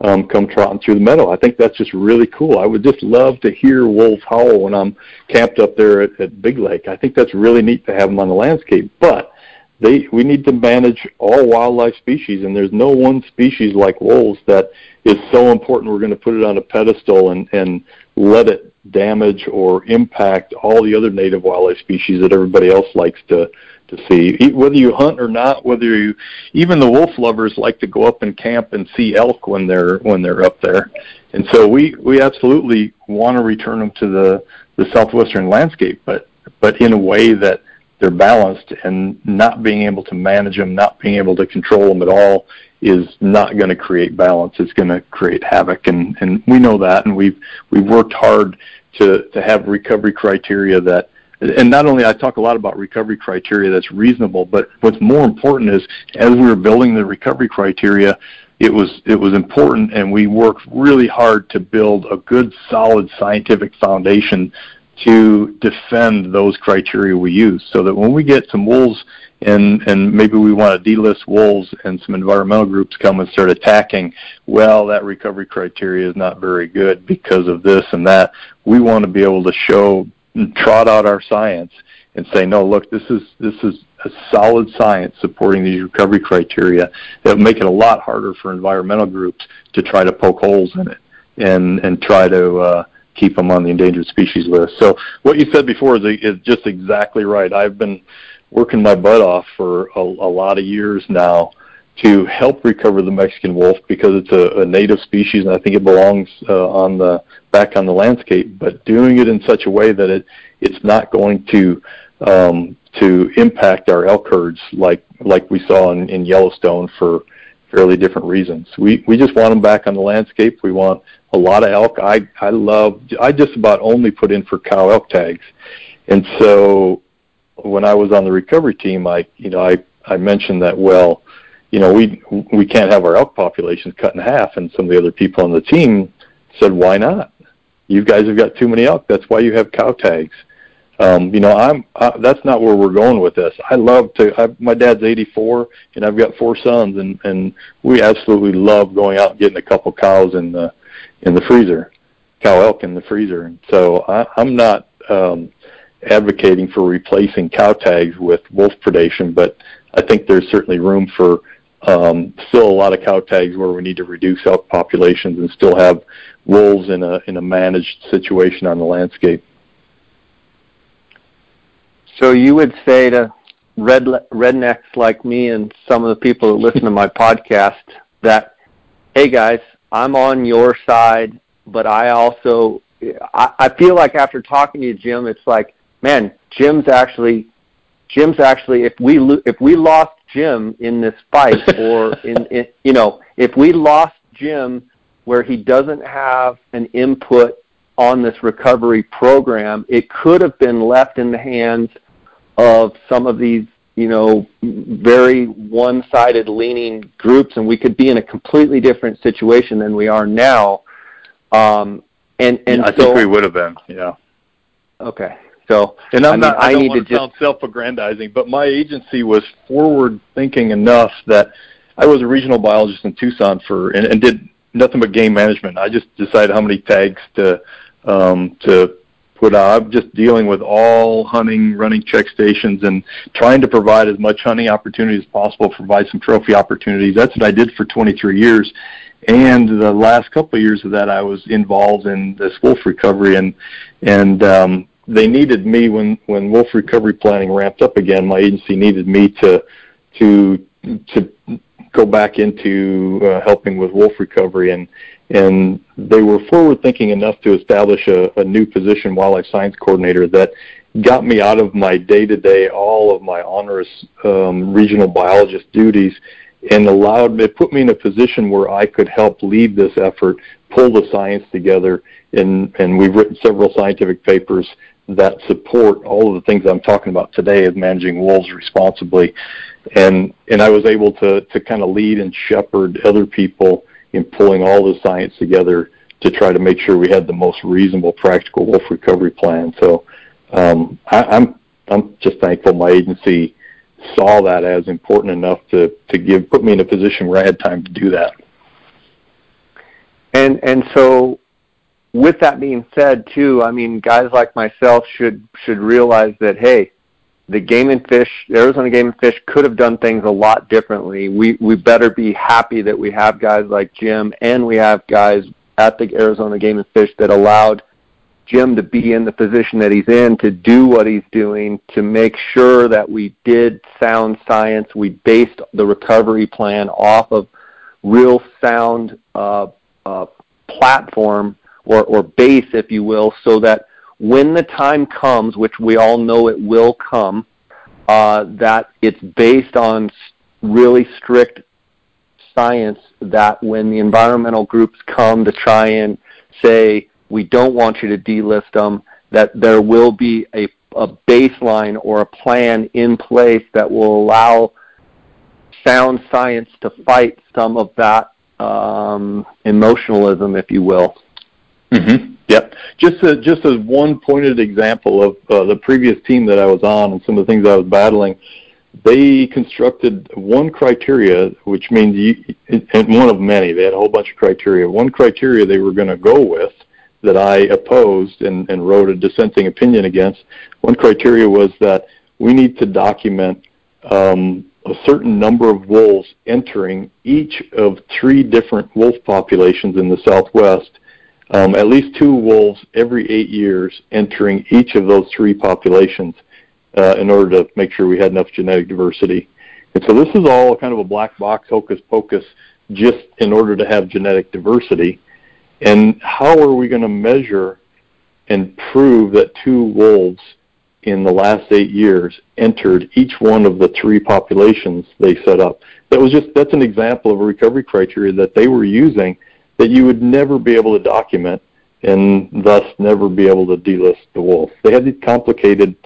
um, come trotting through the meadow. I think that's just really cool. I would just love to hear wolves howl when I'm camped up there at, at Big Lake. I think that's really neat to have them on the landscape, but they we need to manage all wildlife species and there's no one species like wolves that is so important we're going to put it on a pedestal and and let it damage or impact all the other native wildlife species that everybody else likes to to see. Whether you hunt or not whether you even the wolf lovers like to go up and camp and see elk when they're when they're up there. And so we we absolutely want to return them to the the southwestern landscape but but in a way that they're balanced and not being able to manage them, not being able to control them at all is not going to create balance. It's going to create havoc, and and we know that, and we've we've worked hard to to have recovery criteria that. And not only I talk a lot about recovery criteria that's reasonable, but what's more important is as we were building the recovery criteria, it was it was important, and we worked really hard to build a good, solid scientific foundation to defend those criteria we use, so that when we get some wolves and and maybe we want to delist wolves and some environmental groups come and start attacking well that recovery criteria is not very good because of this and that. We want to be able to show trot out our science and say no look this is this is a solid science supporting these recovery criteria that make it a lot harder for environmental groups to try to poke holes in it and and try to uh, keep them on the endangered species list. So what you said before is, is just exactly right. I've been working my butt off for a, a lot of years now to help recover the Mexican wolf because it's a, a native species and I think it belongs uh, on the back on the landscape. But doing it in such a way that it it's not going to um, to impact our elk herds like like we saw in, in Yellowstone for fairly different reasons. We we just want them back on the landscape. We want a lot of elk. I I love I just about only put in for cow elk tags, and so when I was on the recovery team, I you know I I mentioned that well, you know we we can't have our elk populations cut in half, and some of the other people on the team said why not? You guys have got too many elk. That's why you have cow tags um, you know, I'm I, that's not where we're going with this. I love to. I, my dad's 84, and I've got four sons, and and we absolutely love going out and getting a couple cows in the in the freezer, cow elk in the freezer. And so I, I'm not um, advocating for replacing cow tags with wolf predation, but I think there's certainly room for um, still a lot of cow tags where we need to reduce elk populations and still have wolves in a in a managed situation on the landscape.
So you would say to red rednecks like me and some of the people that listen to my podcast that, hey guys, I'm on your side, but I also I, I feel like after talking to you, Jim, it's like, man, Jim's actually Jim's actually if we lo- if we lost Jim in this fight or in, in you know if we lost Jim where he doesn't have an input on this recovery program, it could have been left in the hands of some of these you know very one-sided leaning groups and we could be in a completely different situation than we are now. Um and and
yeah, I
so,
think we would have been yeah.
Okay so
and I'm
I mean,
not I,
I
don't
need
want
to
to
just
sound self-aggrandizing but my agency was forward thinking enough that I was a regional biologist in Tucson for and, and did nothing but game management. I just decided how many tags to um to put out. I'm just dealing with all hunting, running check stations, and trying to provide as much hunting opportunity as possible, provide some trophy opportunities. That's what I did for 23 years. And the last couple of years of that, I was involved in this wolf recovery, and and um, they needed me when when wolf recovery planning ramped up again. My agency needed me to to to go back into uh, helping with wolf recovery, and and they were forward thinking enough to establish a, a new position, wildlife science coordinator, that got me out of my day to day, all of my onerous um, regional biologist duties, and allowed it put me in a position where I could help lead this effort, pull the science together, and and we've written several scientific papers that support all of the things I'm talking about today of managing wolves responsibly, and and I was able to to kind of lead and shepherd other people in pulling all the science together to try to make sure we had the most reasonable, practical wolf recovery plan. So um, I, I'm I'm just thankful my agency saw that as important enough to to give put me in a position where I had time to do that.
And and so with that being said too, I mean guys like myself should should realize that hey, the Game and Fish, Arizona Game and Fish could have done things a lot differently. We we better be happy that we have guys like Jim and we have guys at the Arizona Game and Fish that allowed Jim to be in the position that he's in to do what he's doing to make sure that we did sound science. We based the recovery plan off of real sound uh, uh, platform or, or base, if you will, so that when the time comes, which we all know it will come, uh, that it's based on really strict science that when the environmental groups come to try and say, we don't want you to delist them, that there will be a, a baseline or a plan in place that will allow sound science to fight some of that um, emotionalism, if you will.
Mm-hmm. Yep. Just as, just as one pointed example of uh, the previous team that I was on and some of the things I was battling, they constructed one criteria, which means you, and one of many. They had a whole bunch of criteria. One criteria they were going to go with that I opposed and, and wrote a dissenting opinion against. One criteria was that we need to document um, a certain number of wolves entering each of three different wolf populations in the Southwest. Um, at least two wolves every eight years entering each of those three populations uh, in order to make sure we had enough genetic diversity. And so this is all kind of a black box hocus pocus just in order to have genetic diversity. And how are we going to measure and prove that two wolves in the last eight years entered each one of the three populations they set up? That was just that's an example of a recovery criteria that they were using that you would never be able to document and thus never be able to delist the wolf. They had these complicated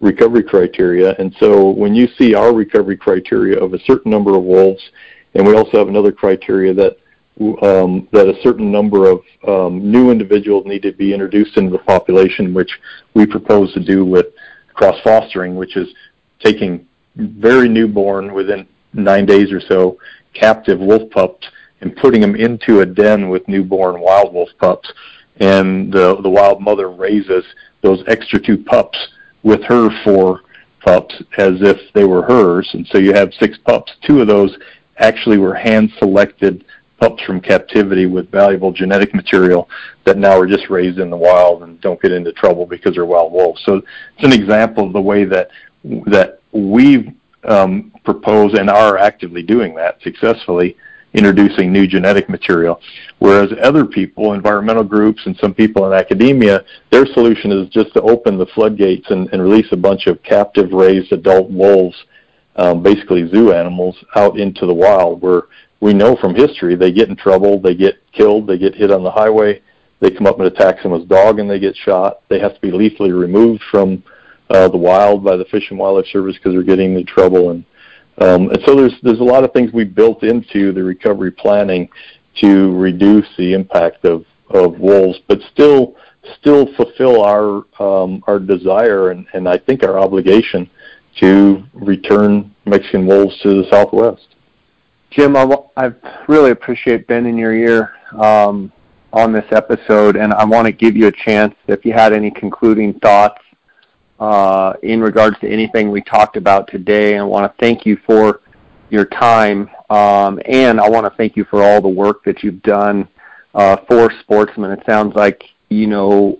recovery criteria, and so when you see our recovery criteria of a certain number of wolves, and we also have another criteria that um, that a certain number of um, new individuals need to be introduced into the population, which we propose to do with cross fostering, which is taking very newborn within nine days or so captive wolf pups and putting them into a den with newborn wild wolf pups. And the, the wild mother raises those extra two pups with her four pups as if they were hers. And so you have six pups. Two of those actually were hand selected pups from captivity with valuable genetic material that now are just raised in the wild and don't get into trouble because they're wild wolves. So it's an example of the way that that we um, propose and are actively doing that successfully introducing new genetic material. Whereas other people, environmental groups, and some people in academia, their solution is just to open the floodgates and, and release a bunch of captive raised adult wolves, um, basically zoo animals, out into the wild where we know from history they get in trouble, they get killed, they get hit on the highway, they come up and attack someone's dog and they get shot. They have to be lethally removed from uh, the wild by the Fish and Wildlife Service because they're getting into trouble and um, and so there's there's a lot of things we built into the recovery planning to reduce the impact of, of wolves, but still still fulfill our um, our desire and, and I think our obligation to return Mexican wolves to the Southwest.
Jim, I, I really appreciate bending your ear um, on this episode, and I want to give you a chance if you had any concluding thoughts uh, in regards to anything we talked about today. I want to thank you for your time, um, and I want to thank you for all the work that you've done uh, for sportsmen. It sounds like you know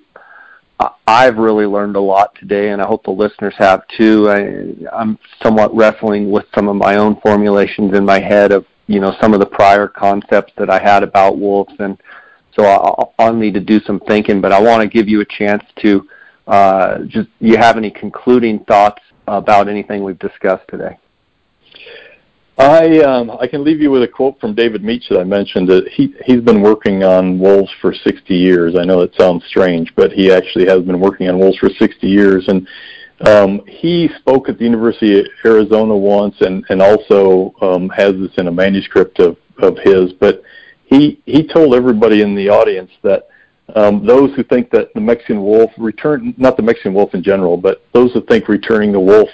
I've really learned a lot today, and I hope the listeners have too. I, I'm somewhat wrestling with some of my own formulations in my head of you know some of the prior concepts that I had about wolves, and so I'll, I'll need to do some thinking. But I want to give you a chance to uh, just you have any concluding thoughts about anything we've discussed today?
I um, I can leave you with a quote from David Mech that I mentioned. That he he's been working on wolves for 60 years. I know it sounds strange, but he actually has been working on wolves for 60 years. And um, he spoke at the University of Arizona once, and and also um, has this in a manuscript of of his. But he he told everybody in the audience that um, those who think that the Mexican wolf return, not the Mexican wolf in general, but those who think returning the wolf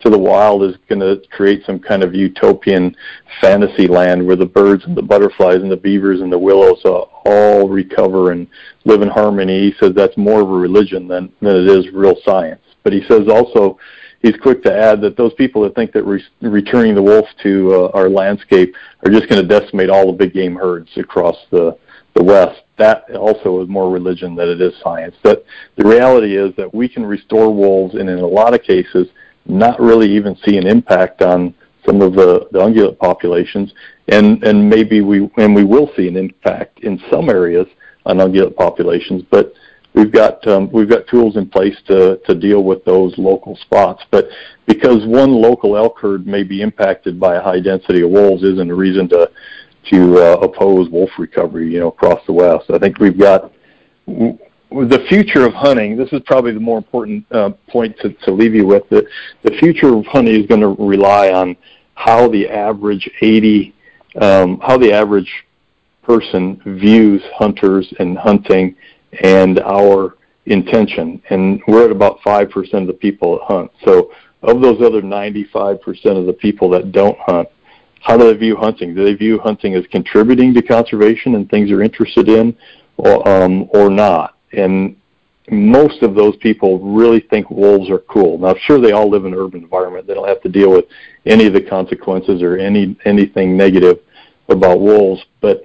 to the wild is going to create some kind of utopian fantasy land where the birds and the butterflies and the beavers and the willows uh, all recover and live in harmony. He says that's more of a religion than, than it is real science. But he says also, he's quick to add that those people that think that re- returning the wolf to uh, our landscape are just going to decimate all the big game herds across the the West, that also is more religion than it is science. That the reality is that we can restore wolves and in a lot of cases not really even see an impact on some of the, the ungulate populations and, and maybe we and we will see an impact in some areas on ungulate populations, but we've got um, we've got tools in place to, to deal with those local spots. But because one local elk herd may be impacted by a high density of wolves isn't a reason to to uh, oppose wolf recovery, you know, across the West. I think we've got the future of hunting. This is probably the more important uh, point to, to leave you with. The, the future of hunting is going to rely on how the average 80, um, how the average person views hunters and hunting and our intention. And we're at about 5% of the people that hunt. So of those other 95% of the people that don't hunt, how do they view hunting? Do they view hunting as contributing to conservation and things they're interested in or, um, or not? And most of those people really think wolves are cool. Now, I'm sure, they all live in an urban environment. They don't have to deal with any of the consequences or any anything negative about wolves. But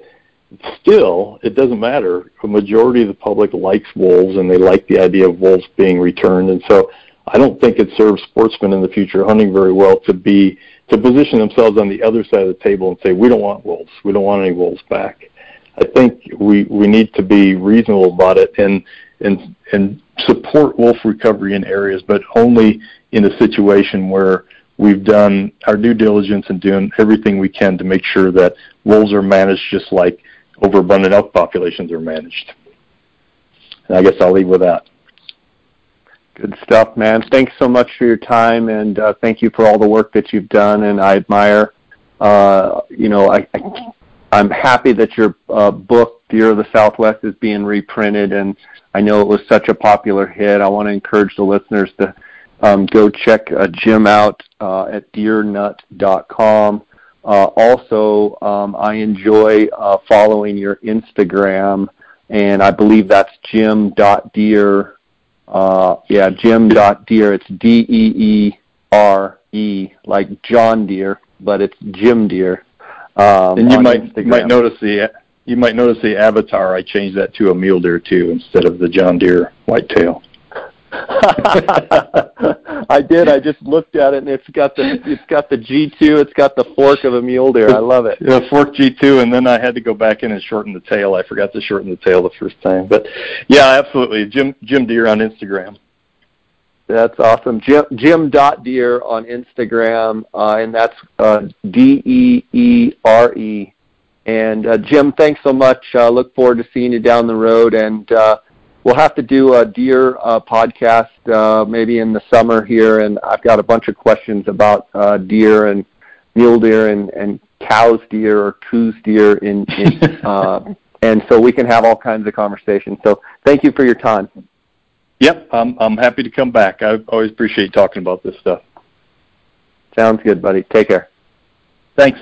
still, it doesn't matter. A majority of the public likes wolves, and they like the idea of wolves being returned. And so, I don't think it serves sportsmen in the future hunting very well to be to position themselves on the other side of the table and say, "We don't want wolves. We don't want any wolves back." I think we we need to be reasonable about it and and and support wolf recovery in areas, but only in a situation where we've done our due diligence and doing everything we can to make sure that wolves are managed just like overabundant elk populations are managed. And I guess I'll leave with that.
Good stuff, man. Thanks so much for your time, and uh, thank you for all the work that you've done. And I admire, uh, you know, I, I I'm happy that your uh, book Deer of the Southwest is being reprinted, and I know it was such a popular hit. I want to encourage the listeners to um, go check uh, Jim out uh, at deernut.com. Uh, also, um, I enjoy uh, following your Instagram, and I believe that's jim.deere. Uh, yeah, jim.deere. It's D E E R E, like John Deere, but it's Jim Deere.
Um, and you might Instagram. might notice the you might notice the avatar. I changed that to a mule deer too instead of the John Deere whitetail.
I did. I just looked at it, and it's got the it's got the G two. It's got the fork of a mule deer. I love it.
Yeah, fork G two, and then I had to go back in and shorten the tail. I forgot to shorten the tail the first time, but yeah, absolutely. Jim Jim Deere on Instagram.
That's awesome. Jim, Jim dot Deere on Instagram, uh, and that's uh, D E E R E. And uh, Jim, thanks so much. Uh, look forward to seeing you down the road, and uh, we'll have to do a deer uh, podcast uh, maybe in the summer here. And I've got a bunch of questions about uh, deer and mule deer and, and cows deer or Coues deer in, in uh, and so we can have all kinds of conversations. So thank you for your time.
Yep, I'm I'm happy to come back. I always appreciate talking about this stuff.
Sounds good, buddy. Take care.
Thanks.